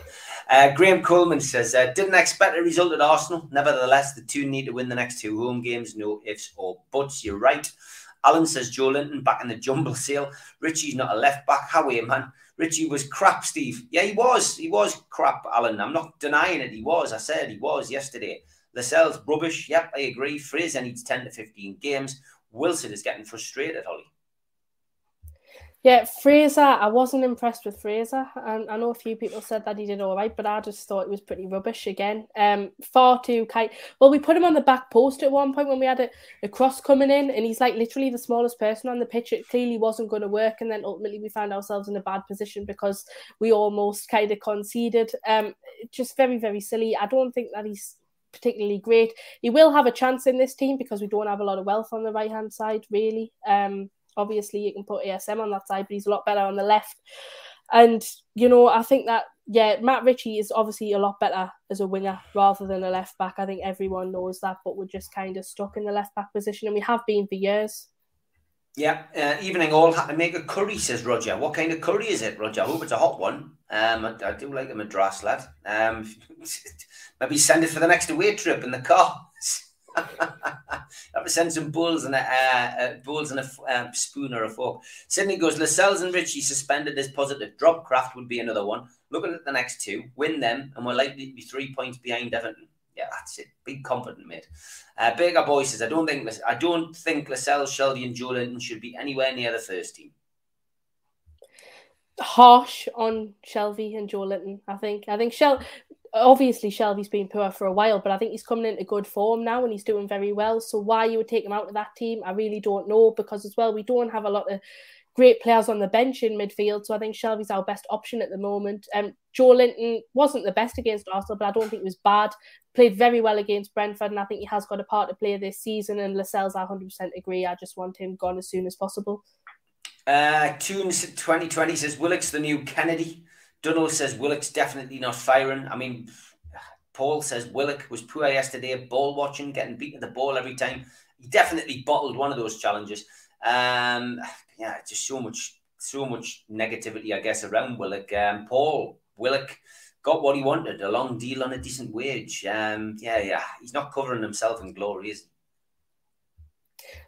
Uh, Graham Coleman says uh, didn't expect a result at Arsenal. Nevertheless, the two need to win the next two home games. No ifs or buts. You're right. Alan says Joelinton back in the jumble *laughs* sale. Ritchie's not a left back. How are you, man? Ritchie was crap, Steve. Yeah, he was. He was crap, Alan. I'm not denying it. He was. I said he was yesterday. Lascelles, rubbish. Yep, I agree. Fraser needs 10 to 15 games. Wilson is getting frustrated, Holly. Yeah, Fraser, I wasn't impressed with Fraser. And I know a few people said that he did all right, but I just thought it was pretty rubbish again. Um, far too kite. Well, we put him on the back post at one point when we had a, a cross coming in, and he's like literally the smallest person on the pitch. It clearly wasn't going to work. And then ultimately we found ourselves in a bad position because we almost kind of conceded. Um, just very, very silly. I don't think that he's particularly great. He will have a chance in this team because we don't have a lot of wealth on the right hand side, really. Um, obviously, you can put ASM on that side, but he's a lot better on the left. And you know, I think that yeah, Matt Ritchie is obviously a lot better as a winger rather than a left back. I think everyone knows that, but we're just kind of stuck in the left back position, and we have been for years. Yeah, uh, evening all. Had to make a curry, says Roger. What kind of curry is it, Roger? I hope it's a hot one. Um, I, I do like a madras lad. Um, *laughs* maybe send it for the next away trip in the car. *laughs* to send some bowls and a, uh, uh, bowls and a um, spoon or a fork. Sydney goes, Lascelles and Ritchie suspended as positive. Dubravka would be another one. Looking at the next two, win them, and we're likely to be three points behind Everton. Yeah, that's it. Be confident, mate. Uh, Bigger Boy says, I don't think I don't think Lascelles, Shelvey, and Joelinton should be anywhere near the first team. Harsh on Shelvey and Joelinton. I think. I think Shel obviously Shelvey's been poor for a while, but I think he's coming into good form now and he's doing very well. So why you would take him out of that team, I really don't know because as well we don't have a lot of great players on the bench in midfield. So I think Shelvey's our best option at the moment. Um, Joelinton wasn't the best against Arsenal, but I don't think he was bad. Played very well against Brentford, and I think he has got a part to play this season. And Lascelles, I 100% agree. I just want him gone as soon as possible. Uh, Tunes 2020 says Willock's the new Kennedy. Dunnell says Willock's definitely not firing. I mean, Paul says Willock was poor yesterday, ball watching, getting beaten at the ball every time. He definitely bottled one of those challenges. Um, yeah, just so much, so much negativity, I guess, around Willock. Um, Paul Willock got what he wanted, a long deal on a decent wage. Um, yeah, yeah, he's not covering himself in glory, is he?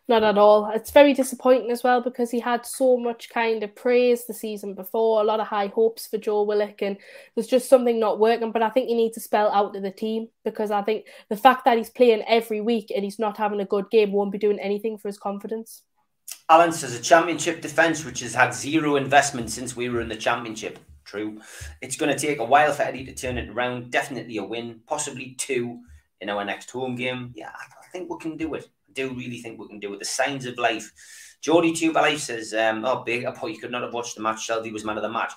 Not at all. It's very disappointing as well because he had so much kind of praise the season before, a lot of high hopes for Joe Willock, and there's just something not working. But I think you need to spell out to the team because I think the fact that he's playing every week and he's not having a good game won't be doing anything for his confidence. Alan says a championship defence which has had zero investment since we were in the championship. True. It's going to take a while for Eddie to turn it around. Definitely a win, possibly two in our next home game. Yeah, I think we can do it I do really think we can do it. The signs of life. Geordie Tube Life says, um, oh, big. I thought you could not have watched the match. Shelvey was man of the match.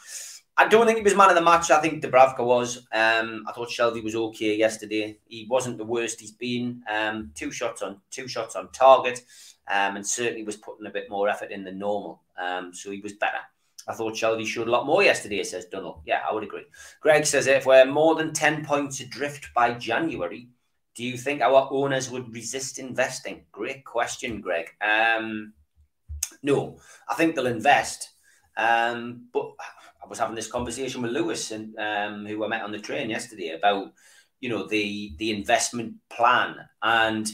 I don't think he was man of the match. I think Dubravka was. Um, I thought Shelvey was okay yesterday. He wasn't the worst he's been. Um, two shots on two shots on target, um, and certainly was putting a bit more effort in than normal. Um, so he was better. I thought Shelvey showed a lot more yesterday, says Dunnell. Yeah, I would agree. Greg says if we're more than 10 points adrift by January, do you think our owners would resist investing? Great question, Greg. Um, no, I think they'll invest. Um, but I was having this conversation with Lewis and um, who I met on the train yesterday about you know the the investment plan, and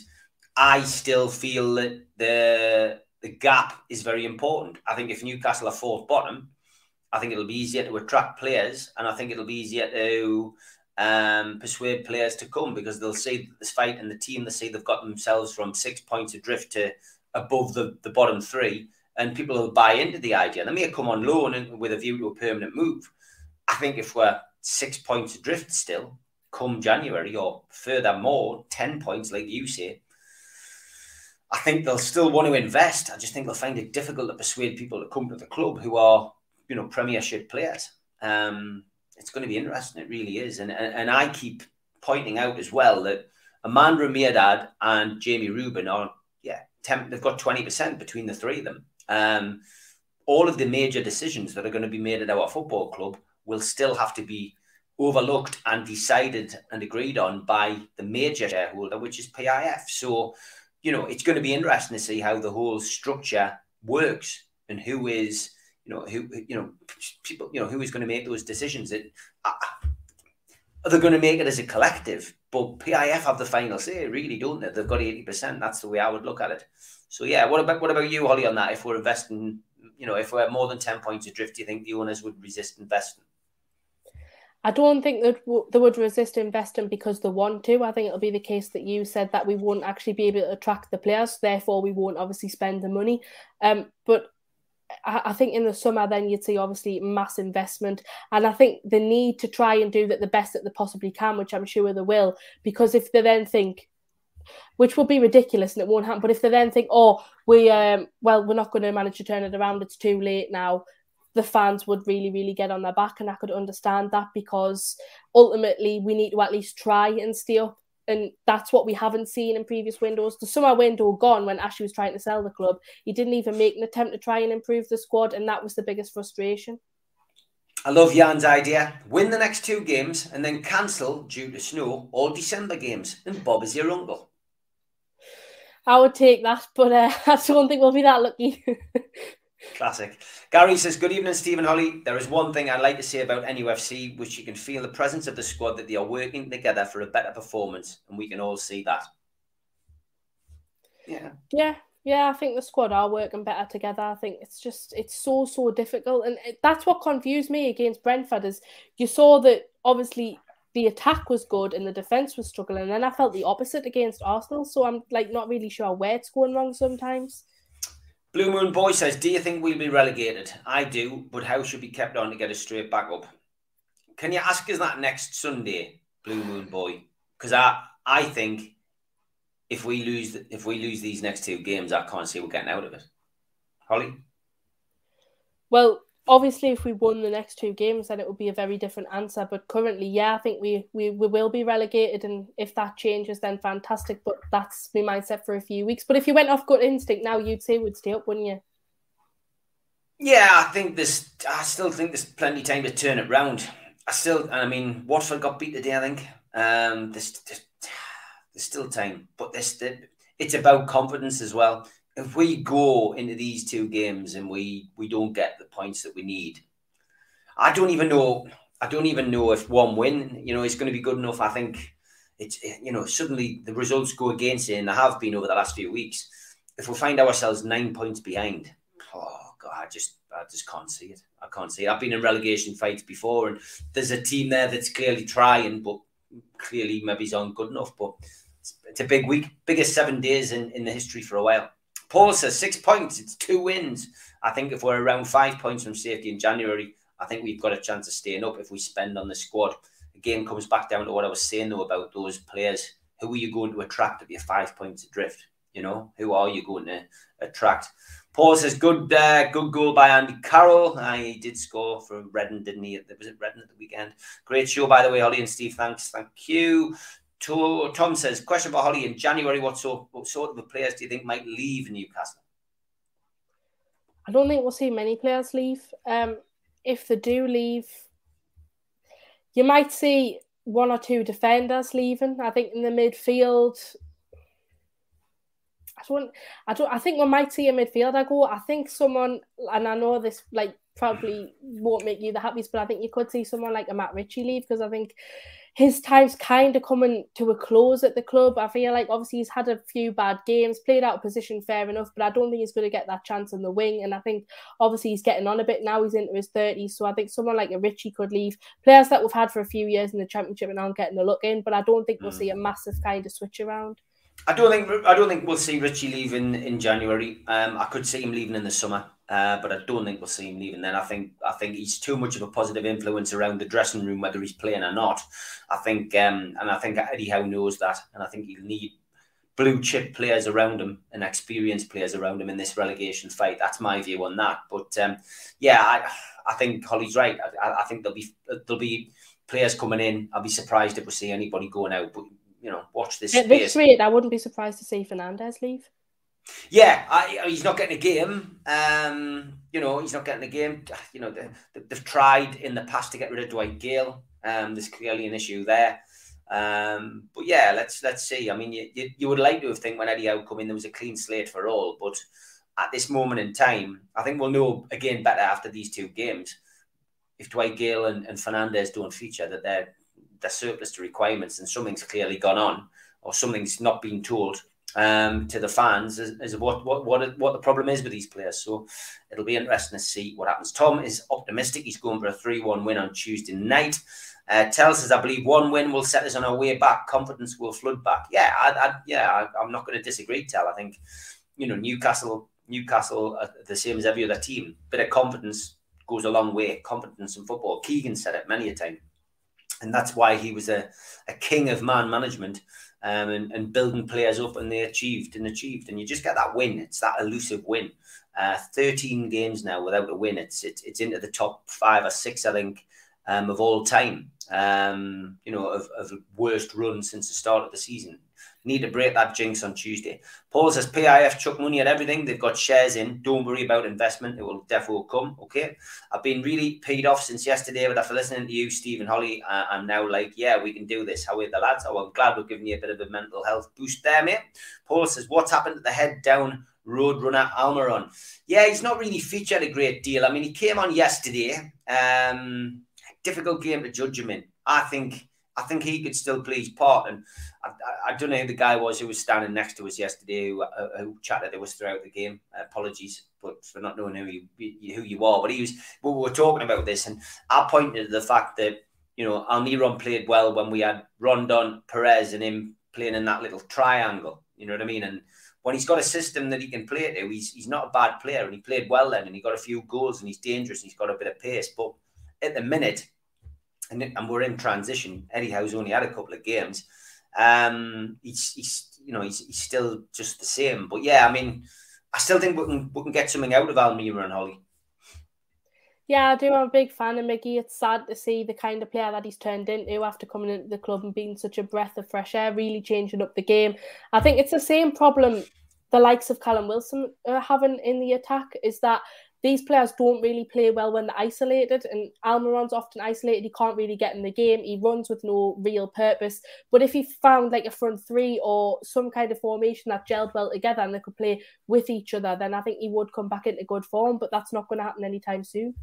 I still feel that the the gap is very important. I think if Newcastle are fourth bottom, I think it'll be easier to attract players, and I think it'll be easier to um, persuade players to come because they'll see this fight and the team, they see they've got themselves from six points adrift to above the, the bottom three, and people will buy into the idea. They may come on loan and with a view to a permanent move. I think if we're six points adrift still, come January or furthermore, 10 points, like you say, I think they'll still want to invest. I just think they'll find it difficult to persuade people to come to the club who are, you know, Premiership players. Um, it's going to be interesting. It really is. And, and, and I keep pointing out as well that Amanda Mehrdad and Jamie Reuben are, yeah, temp, they've got 20% between the three of them. Um, all of the major decisions that are going to be made at our football club will still have to be overlooked and decided and agreed on by the major shareholder, which is PIF. So, you know, it's going to be interesting to see how the whole structure works and who is you know who you know people you know who is going to make those decisions. That uh, they're going to make it as a collective? But PIF have the final say really don't they? They've got 80% that's the way I would look at it. So yeah what about what about you Holly on that? If we're investing you know if we're more than 10 points adrift do you think the owners would resist investing I don't think that they would resist investing because they want to. I think it'll be the case that you said that we won't actually be able to attract the players, therefore we won't obviously spend the money. Um, but I think in the summer, then you'd see obviously mass investment, and I think the need to try and do that the best that they possibly can, which I'm sure they will, because if they then think, which will be ridiculous and it won't happen, but if they then think, oh, we um, well, we're not going to manage to turn it around, it's too late now, the fans would really, really get on their back, and I could understand that because ultimately we need to at least try and stay up and that's what we haven't seen in previous windows. The summer window gone when Ashley was trying to sell the club. He didn't even make an attempt to try and improve the squad, and that was the biggest frustration. I love Jan's idea. Win the next two games and then cancel due to snow all December games. And Bob is your uncle. I would take that, but uh, I don't think we'll be that lucky. *laughs* Classic. Gary says, Good evening, Stephen Holly. There is one thing I'd like to say about NUFC, which you can feel the presence of the squad that they are working together for a better performance, and we can all see that. Yeah. Yeah. Yeah, I think the squad are working better together. I think it's just it's so so difficult, and it, that's what confused me against Brentford. Is you saw that obviously the attack was good and the defense was struggling, and then I felt the opposite against Arsenal. So I'm like not really sure where it's going wrong sometimes. Blue Moon Boy says, Do you think we'll be relegated? I do, but how should we kept on to get us straight back up? Can you ask us that next Sunday, Blue Moon Boy? Because I, I think if we lose if we lose these next two games, I can't see we're getting out of it. Holly? Well, obviously if we won the next two games then it would be a very different answer but currently yeah i think we we, we will be relegated and if that changes then fantastic but that's my mindset for a few weeks. But if you went off gut instinct now you'd say we'd stay up wouldn't you? Yeah i think there's i still think there's plenty of time to turn it round. I still i mean watford got beat today i think. Um there's, there's, there's still time but this it's about confidence as well if we go into these two games and we we don't get the points that we need, I don't even know. I don't even know if one win, you know, is going to be good enough. I think it's you know suddenly the results go against it, and they have been over the last few weeks. If we find ourselves nine points behind, oh god, I just I just can't see it. I can't see it. I've been in relegation fights before, and there's a team there that's clearly trying, but clearly maybe it's not good enough. But it's, it's a big week, biggest seven days in, in the history for a while. Paul says six points. It's two wins. I think if we're around five points from safety in January, I think we've got a chance of staying up if we spend on the squad. Again, comes back down to what I was saying though about those players. Who are you going to attract if you're five points adrift? You know, who are you going to attract? Paul says, "Good, uh, good goal by Andy Carroll. Uh, he did score for Reading, didn't he? Was it Reading at the weekend? Great show, by the way, Holly and Steve. Thanks, thank you. To, Tom says, question for Holly in January, what sort, what sort of players do you think might leave Newcastle? I don't think we'll see many players leave. Um, if they do leave, you might see one or two defenders leaving. I think in the midfield, I don't, I don't, I think we might see a midfielder go. I think someone, and I know this like probably won't make you the happiest, but I think you could see someone like a Matt Ritchie leave because I think his time's kind of coming to a close at the club. I feel like obviously he's had a few bad games, played out of position fair enough, but I don't think he's going to get that chance on the wing. And I think obviously he's getting on a bit now. He's into his 30s. So I think someone like a Ritchie could leave. Players that we've had for a few years in the championship and aren't getting a look in, but I don't think we'll mm. see a massive kind of switch around. I don't think I don't think we'll see Ritchie leaving in January. Um, I could see him leaving in the summer. Uh, but I don't think we'll see him leaving then. I think I think he's too much of a positive influence around the dressing room, whether he's playing or not. I think, um, and I think Eddie Howe knows that, and I think he'll need blue chip players around him and experienced players around him in this relegation fight. That's my view on that. But um, yeah, I, I think Holly's right. I, I think there'll be there'll be players coming in. I'll be surprised if we see anybody going out. But you know, watch this. At this rate, I wouldn't be surprised to see Fernandez leave. Yeah, I, he's not getting a game. Um, you know, he's not getting a game. *sighs* You know, they, have tried in the past to get rid of Dwight Gayle. Um, there's clearly an issue there. Um, but yeah, let's let's see. I mean, you, you, you would like to have think when Eddie Howe come in, there was a clean slate for all. But at this moment in time, I think we'll know again better after these two games if Dwight Gayle and, and Fernandez don't feature that they're they're surplus to requirements and something's clearly gone on or something's not being told um, to the fans as, as what, what what what the problem is with these players. So it'll be interesting to see what happens. Tom is optimistic. He's going for a three-one win on Tuesday night. Uh, tells us, I believe one win will set us on our way back. Confidence will flood back. Yeah, I, I yeah, I, am not going to disagree. Tell, I think you know Newcastle, Newcastle, are the same as every other team. Bit of confidence goes a long way. Confidence in football. Keegan said it many a time, and that's why he was a, a king of man management um, and, and building players up, and they achieved and achieved, and you just get that win. It's that elusive win. Uh, 13 games now without a win. It's, it's it's into the top five or six, I think, um, of all time. um, you know, of, of worst run since the start of the season. Need to break that jinx on Tuesday. Paul says PIF chuck money at everything. They've got shares in. Don't worry about investment. It will definitely come. Okay. I've been really paid off since yesterday, but after listening to you, Stephen Holly, uh, I'm now like, yeah, we can do this. How are the lads? Oh, I'm glad we're giving you a bit of a mental health boost there, mate. Paul says, what's happened to the head down Roadrunner Almiron? Yeah, he's not really featured a great deal. I mean, he came on yesterday. Um, difficult game to judge him in. I think I think he could still play his part. And I, I, I, don't know who the guy was who was standing next to us yesterday who, uh, who chatted to us throughout the game. Uh, apologies but for not knowing who you, who you are. But he was, we were talking about this, and I pointed to the fact that, you know, Almiron played well when we had Rondon, Perez, and him playing in that little triangle. You know what I mean? And when he's got a system that he can play to, he's, he's not a bad player. And he played well then, and he got a few goals, and he's dangerous, and he's got a bit of pace. But at the minute, and, and we're in transition. Eddie Howe's only had a couple of games. Um, he's, he's you know he's, he's still just the same. But yeah, I mean, I still think we can we can get something out of Almiron and Holly. Yeah, I do. I'm a big fan of Miggy. It's sad to see the kind of player that he's turned into after coming into the club and being such a breath of fresh air, really changing up the game. I think it's the same problem the likes of Callum Wilson are having in the attack is that these players don't really play well when they're isolated, and Almiron's often isolated. He can't really get in the game. He runs with no real purpose. But if he found like a front three or some kind of formation that gelled well together and they could play with each other, then I think he would come back into good form. But that's not going to happen anytime soon.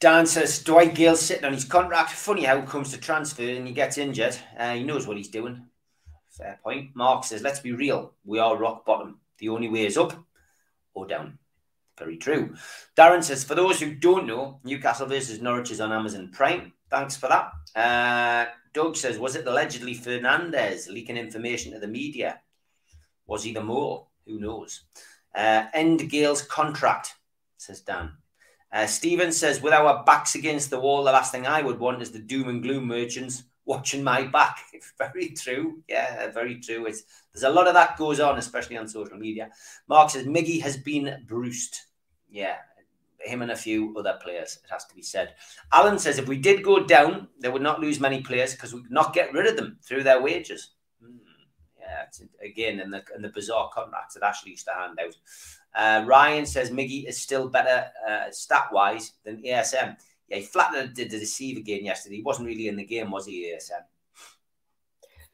Dan says Dwight Gayle's sitting on his contract. Funny how it comes to transfer and he gets injured. Uh, he knows what he's doing. Fair point. Mark says, let's be real. We are rock bottom. The only way is up or down. Very true. Darren says, for those who don't know, Newcastle versus Norwich is on Amazon Prime. Thanks for that. Uh, Doug says, was it allegedly Fernandez leaking information to the media? Was he the mole? Who knows? Uh, end Gayle's contract, says Dan. Uh, Stephen says, with our backs against the wall, the last thing I would want is the doom and gloom merchants watching my back. *laughs* very true. Yeah, very true. It's there's a lot of that goes on, especially on social media. Mark says Miggy has been bruised yeah, him and a few other players, it has to be said. Alan says if we did go down, they would not lose many players because we could not get rid of them through their wages. Hmm. Yeah, again, in the, in the bizarre contracts that Ashley used to hand out. Uh, Ryan says Miggy is still better uh, stat wise than ASM. Yeah, he flattened did the deceive again yesterday. He wasn't really in the game, was he, ASM?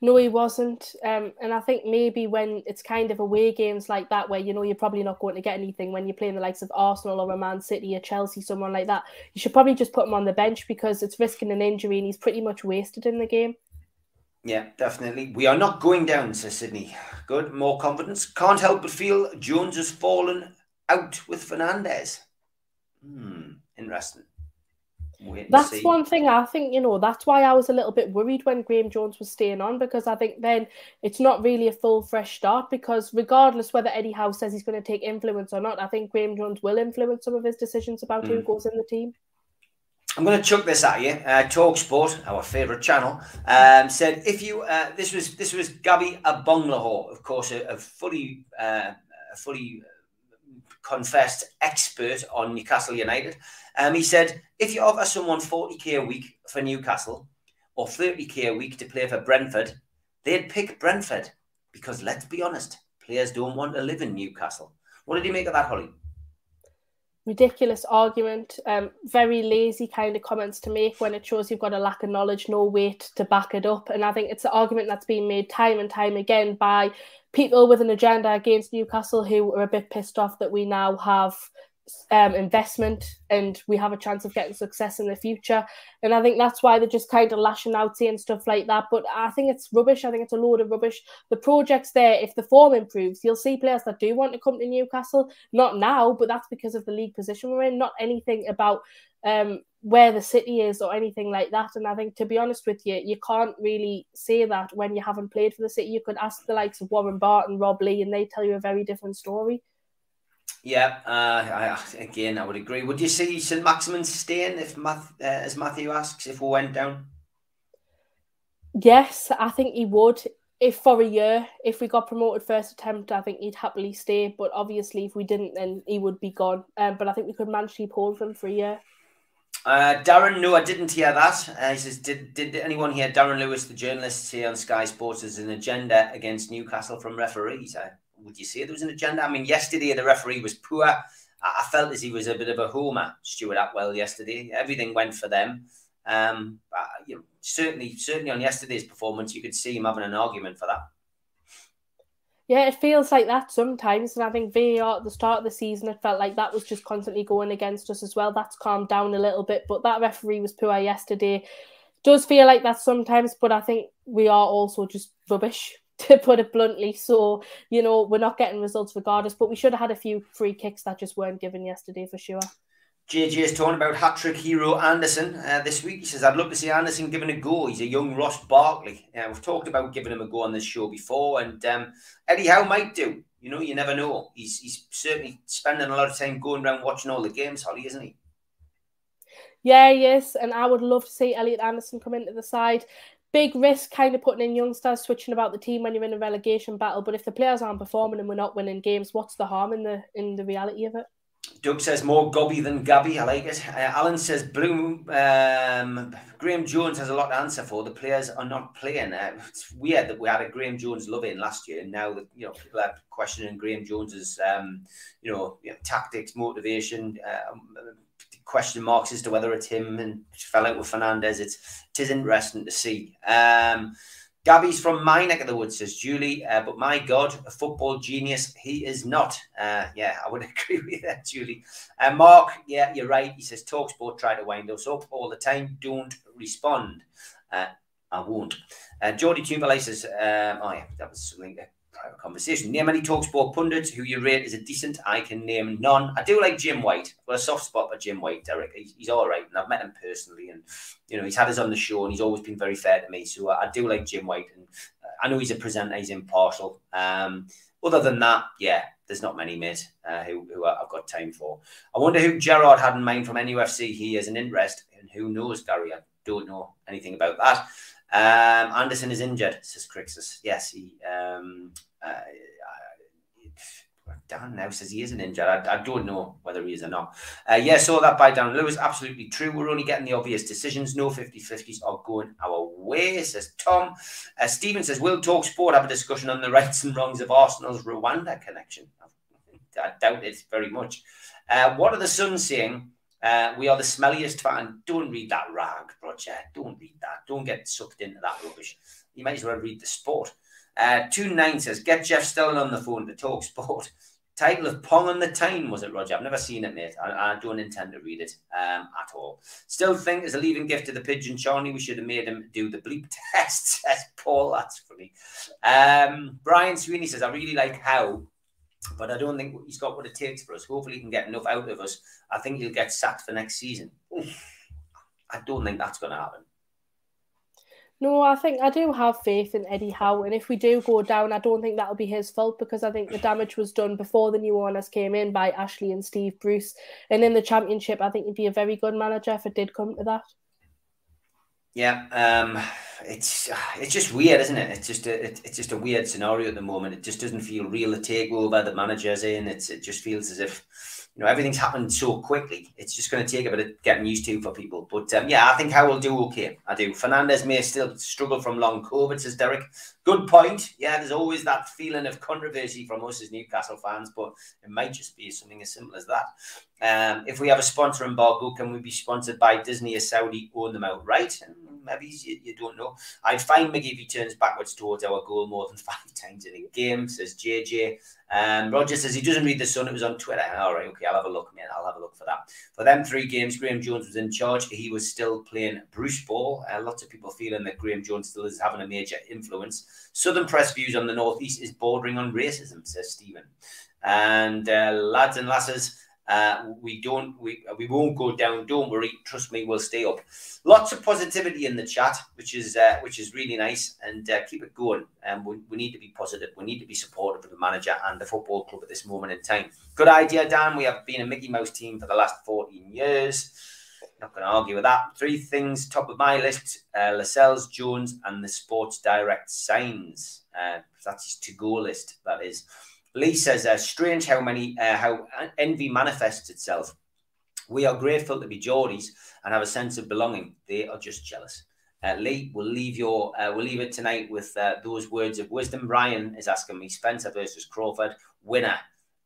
No, he wasn't. Um, and I think maybe when it's kind of away games like that, where you know you're probably not going to get anything when you're playing the likes of Arsenal or a Man City or Chelsea, someone like that, you should probably just put him on the bench because it's risking an injury and he's pretty much wasted in the game. Yeah, definitely. We are not going down, says Sydney. Good, more confidence. Can't help but feel Jones has fallen out with Fernandez. Hmm, interesting. That's one thing I think, you know, that's why I was a little bit worried when Graeme Jones was staying on because I think then it's not really a full fresh start because regardless whether Eddie Howe says he's going to take influence or not, I think Graeme Jones will influence some of his decisions about mm. who goes in the team. I'm going to chuck this at you. Uh, Talk Sport, our favourite channel, um, said if you uh, this was this was Gabby Agbonlahor, of course, a, a fully uh, a fully confessed expert on Newcastle United. Um, he said, if you offer someone 40k a week for Newcastle or 30k a week to play for Brentford, they'd pick Brentford because let's be honest, players don't want to live in Newcastle. What did you make of that, Holly? Ridiculous argument, um, very lazy kind of comments to make when it shows you've got a lack of knowledge, no weight to back it up. And I think it's an argument that's been made time and time again by people with an agenda against Newcastle who are a bit pissed off that we now have um, investment and we have a chance of getting success in the future. And I think that's why they're just kind of lashing out and stuff like that. But I think it's rubbish. I think it's a load of rubbish. The project's there. If the form improves, you'll see players that do want to come to Newcastle. Not now, but that's because of the league position we're in. Not anything about um, where the city is or anything like that. And I think, to be honest with you, you can't really say that when you haven't played for the city. You could ask the likes of Warren Barton, Rob Lee, and they tell you a very different story. Yeah, uh, I, again, I would agree. Would you see St Maximin staying if, Math, uh, as Matthew asks, if we went down? Yes, I think he would. If for a year, if we got promoted first attempt, I think he'd happily stay. But obviously, if we didn't, then he would be gone. Um, but I think we could manage to keep hold of him for a year. Uh, Darren, no, I didn't hear that. Uh, he says, did, did anyone hear Darren Lewis, the journalist here on Sky Sports, as an agenda against Newcastle from referees? Uh, would you say there was an agenda? I mean, yesterday the referee was poor. I, I felt as he was a bit of a homer, Stuart Atwell, yesterday. Everything went for them. Um, you know, certainly, certainly on yesterday's performance, you could see him having an argument for that. Yeah, it feels like that sometimes. And I think VAR at the start of the season, it felt like that was just constantly going against us as well. That's calmed down a little bit, but that referee was poor yesterday. Does feel like that sometimes, but I think we are also just rubbish, *laughs* to put it bluntly. So, you know, we're not getting results regardless, but we should have had a few free kicks that just weren't given yesterday for sure. JJ is talking about hat trick hero Anderson uh, this week. He says, I'd love to see Anderson given a go. He's a young Ross Barkley. Uh, we've talked about giving him a go on this show before, and um, Eddie Howe might do. You know, you never know. He's, he's certainly spending a lot of time going around watching all the games, Holly, isn't he? Yeah, yes. And I would love to see Elliot Anderson come into the side. Big risk kind of putting in youngsters, switching about the team when you're in a relegation battle. But if the players aren't performing and we're not winning games, what's the harm in the in the reality of it? Doug says more gobby than gabby. I like it. Uh, Alan says Bloom. Um, Graeme Jones has a lot to answer for. The players are not playing. Uh, it's weird that we had a Graeme Jones love in last year, and now that you know people are questioning Graeme Jones's, um, you know, you know, tactics, motivation, uh, question marks as to whether it's him and fell out with Fernandez. It's it is interesting to see. Um, Gabby's from my neck of the woods, says Julie. Uh, but my God, a football genius, he is not. Uh, yeah, I would *laughs* agree with that, Julie. Uh, Mark, yeah, you're right. He says Talksport try to wind us up all the time. Don't respond. Uh, I won't. Uh, Geordie Timberlake says, um, oh yeah, that was something private conversation. Name any Talksport pundits who you rate as a decent. I can name none. I do like Jim White. Got a soft spot for Jim White, Derek. He's, he's all right, and I've met him personally, and you know he's had us on the show, and he's always been very fair to me. So I, I do like Jim White, and uh, I know he's a presenter. He's impartial. Um, other than that, yeah, there's not many, mate, uh, who, who I've got time for. I wonder who Gerard had in mind from NUFC. He has an interest, and who knows, Gary? I don't know anything about that. Um, Anderson is injured, says Crixus. Yes, he. Um, uh, Dan now says he isn't injured. I, I, don't know whether he is or not. Uh, yeah, saw that by Dan Lewis. Absolutely true. We're only getting the obvious decisions. No 50 50s are going our way, says Tom. Uh, Stephen says, Will Talk Sport have a discussion on the rights and wrongs of Arsenal's Rwanda connection? I doubt it very much. Uh, what are the Suns saying? Uh, we are the smelliest fan. Don't read that rag, Roger. Don't read that. Don't get sucked into that rubbish. You might as well read the sport. Uh, two nine says, get Jeff Stelling on the phone to talk sport. *laughs* Title of Pong on the Tyne, was it, Roger? I've never seen it, mate. I, I don't intend to read it um, at all. Still think as a leaving gift to the pigeon Charlie, we should have made him do the bleep *laughs* test, says Paul. That's funny. Um, Brian Sweeney says, I really like Howe but I don't think he's got what it takes for us. Hopefully, he can get enough out of us. I think he'll get sacked for next season. I don't think that's going to happen. No, I think I do have faith in Eddie Howe, and if we do go down, I don't think that'll be his fault because I think the damage was done before the new owners came in by Ashley and Steve Bruce, and in the championship, I think he'd be a very good manager if it did come to that. Yeah, um, it's it's just weird, isn't it? It's just a it, it's just a weird scenario at the moment. It just doesn't feel real. The takeover, the manager's in. It's it just feels as if you know everything's happened so quickly. It's just going to take a bit of getting used to for people. But um, yeah, I think Howe will do okay. I do. Fernandez may still struggle from long COVID, says Derek. Good point. Yeah, there's always that feeling of controversy from us as Newcastle fans, but it might just be something as simple as that. Um, if we have a sponsor embargo, can we be sponsored by Disney or Saudi? Own them outright? Maybe you, you don't know. I'd find he turns backwards towards our goal more than *laughs* five times in a game, says JJ. Um, Roger says he doesn't read the Sun. It was on Twitter. All right, okay, I'll have a look, man. I'll have a look for that. For them three games, Graeme Jones was in charge. He was still playing Bruce ball. Uh, lots of people feeling that Graeme Jones still is having a major influence. Southern press views on the Northeast is bordering on racism, says Stephen. And uh, lads and lasses, uh, we don't, we we won't go down. Don't worry. Trust me, we'll stay up. Lots of positivity in the chat, which is uh, which is really nice, and uh, keep it going. And um, we, we need to be positive. We need to be supportive of the manager and the football club at this moment in time. Good idea, Dan. We have been a Mickey Mouse team for the last fourteen years. Not going to argue with that. Three things top of my list: uh, Lascelles, Jones, and the Sports Direct signs. Uh, that's his to-go list. That is. Lee says, uh, strange how many, uh, how envy manifests itself. We are grateful to be Geordies and have a sense of belonging. They are just jealous. Uh, Lee, we'll leave your uh, we'll leave it tonight with uh, those words of wisdom. Brian is asking me Spencer versus Crawford winner.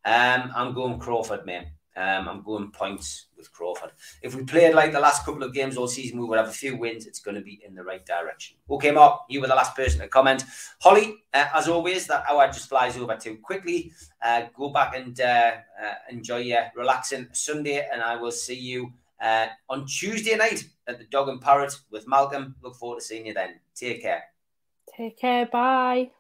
Um, I'm going Crawford, man. Um, I'm going points with Crawford. If we played like the last couple of games all season, we would have a few wins. It's going to be in the right direction. Okay, Mark, you were the last person to comment. Holly, uh, as always, that hour just flies over too quickly. Uh, go back and uh, uh enjoy your relaxing Sunday, and I will see you uh, on Tuesday night at the Dog and Parrot with Malcolm. Look forward to seeing you then. Take care. Take care. Bye.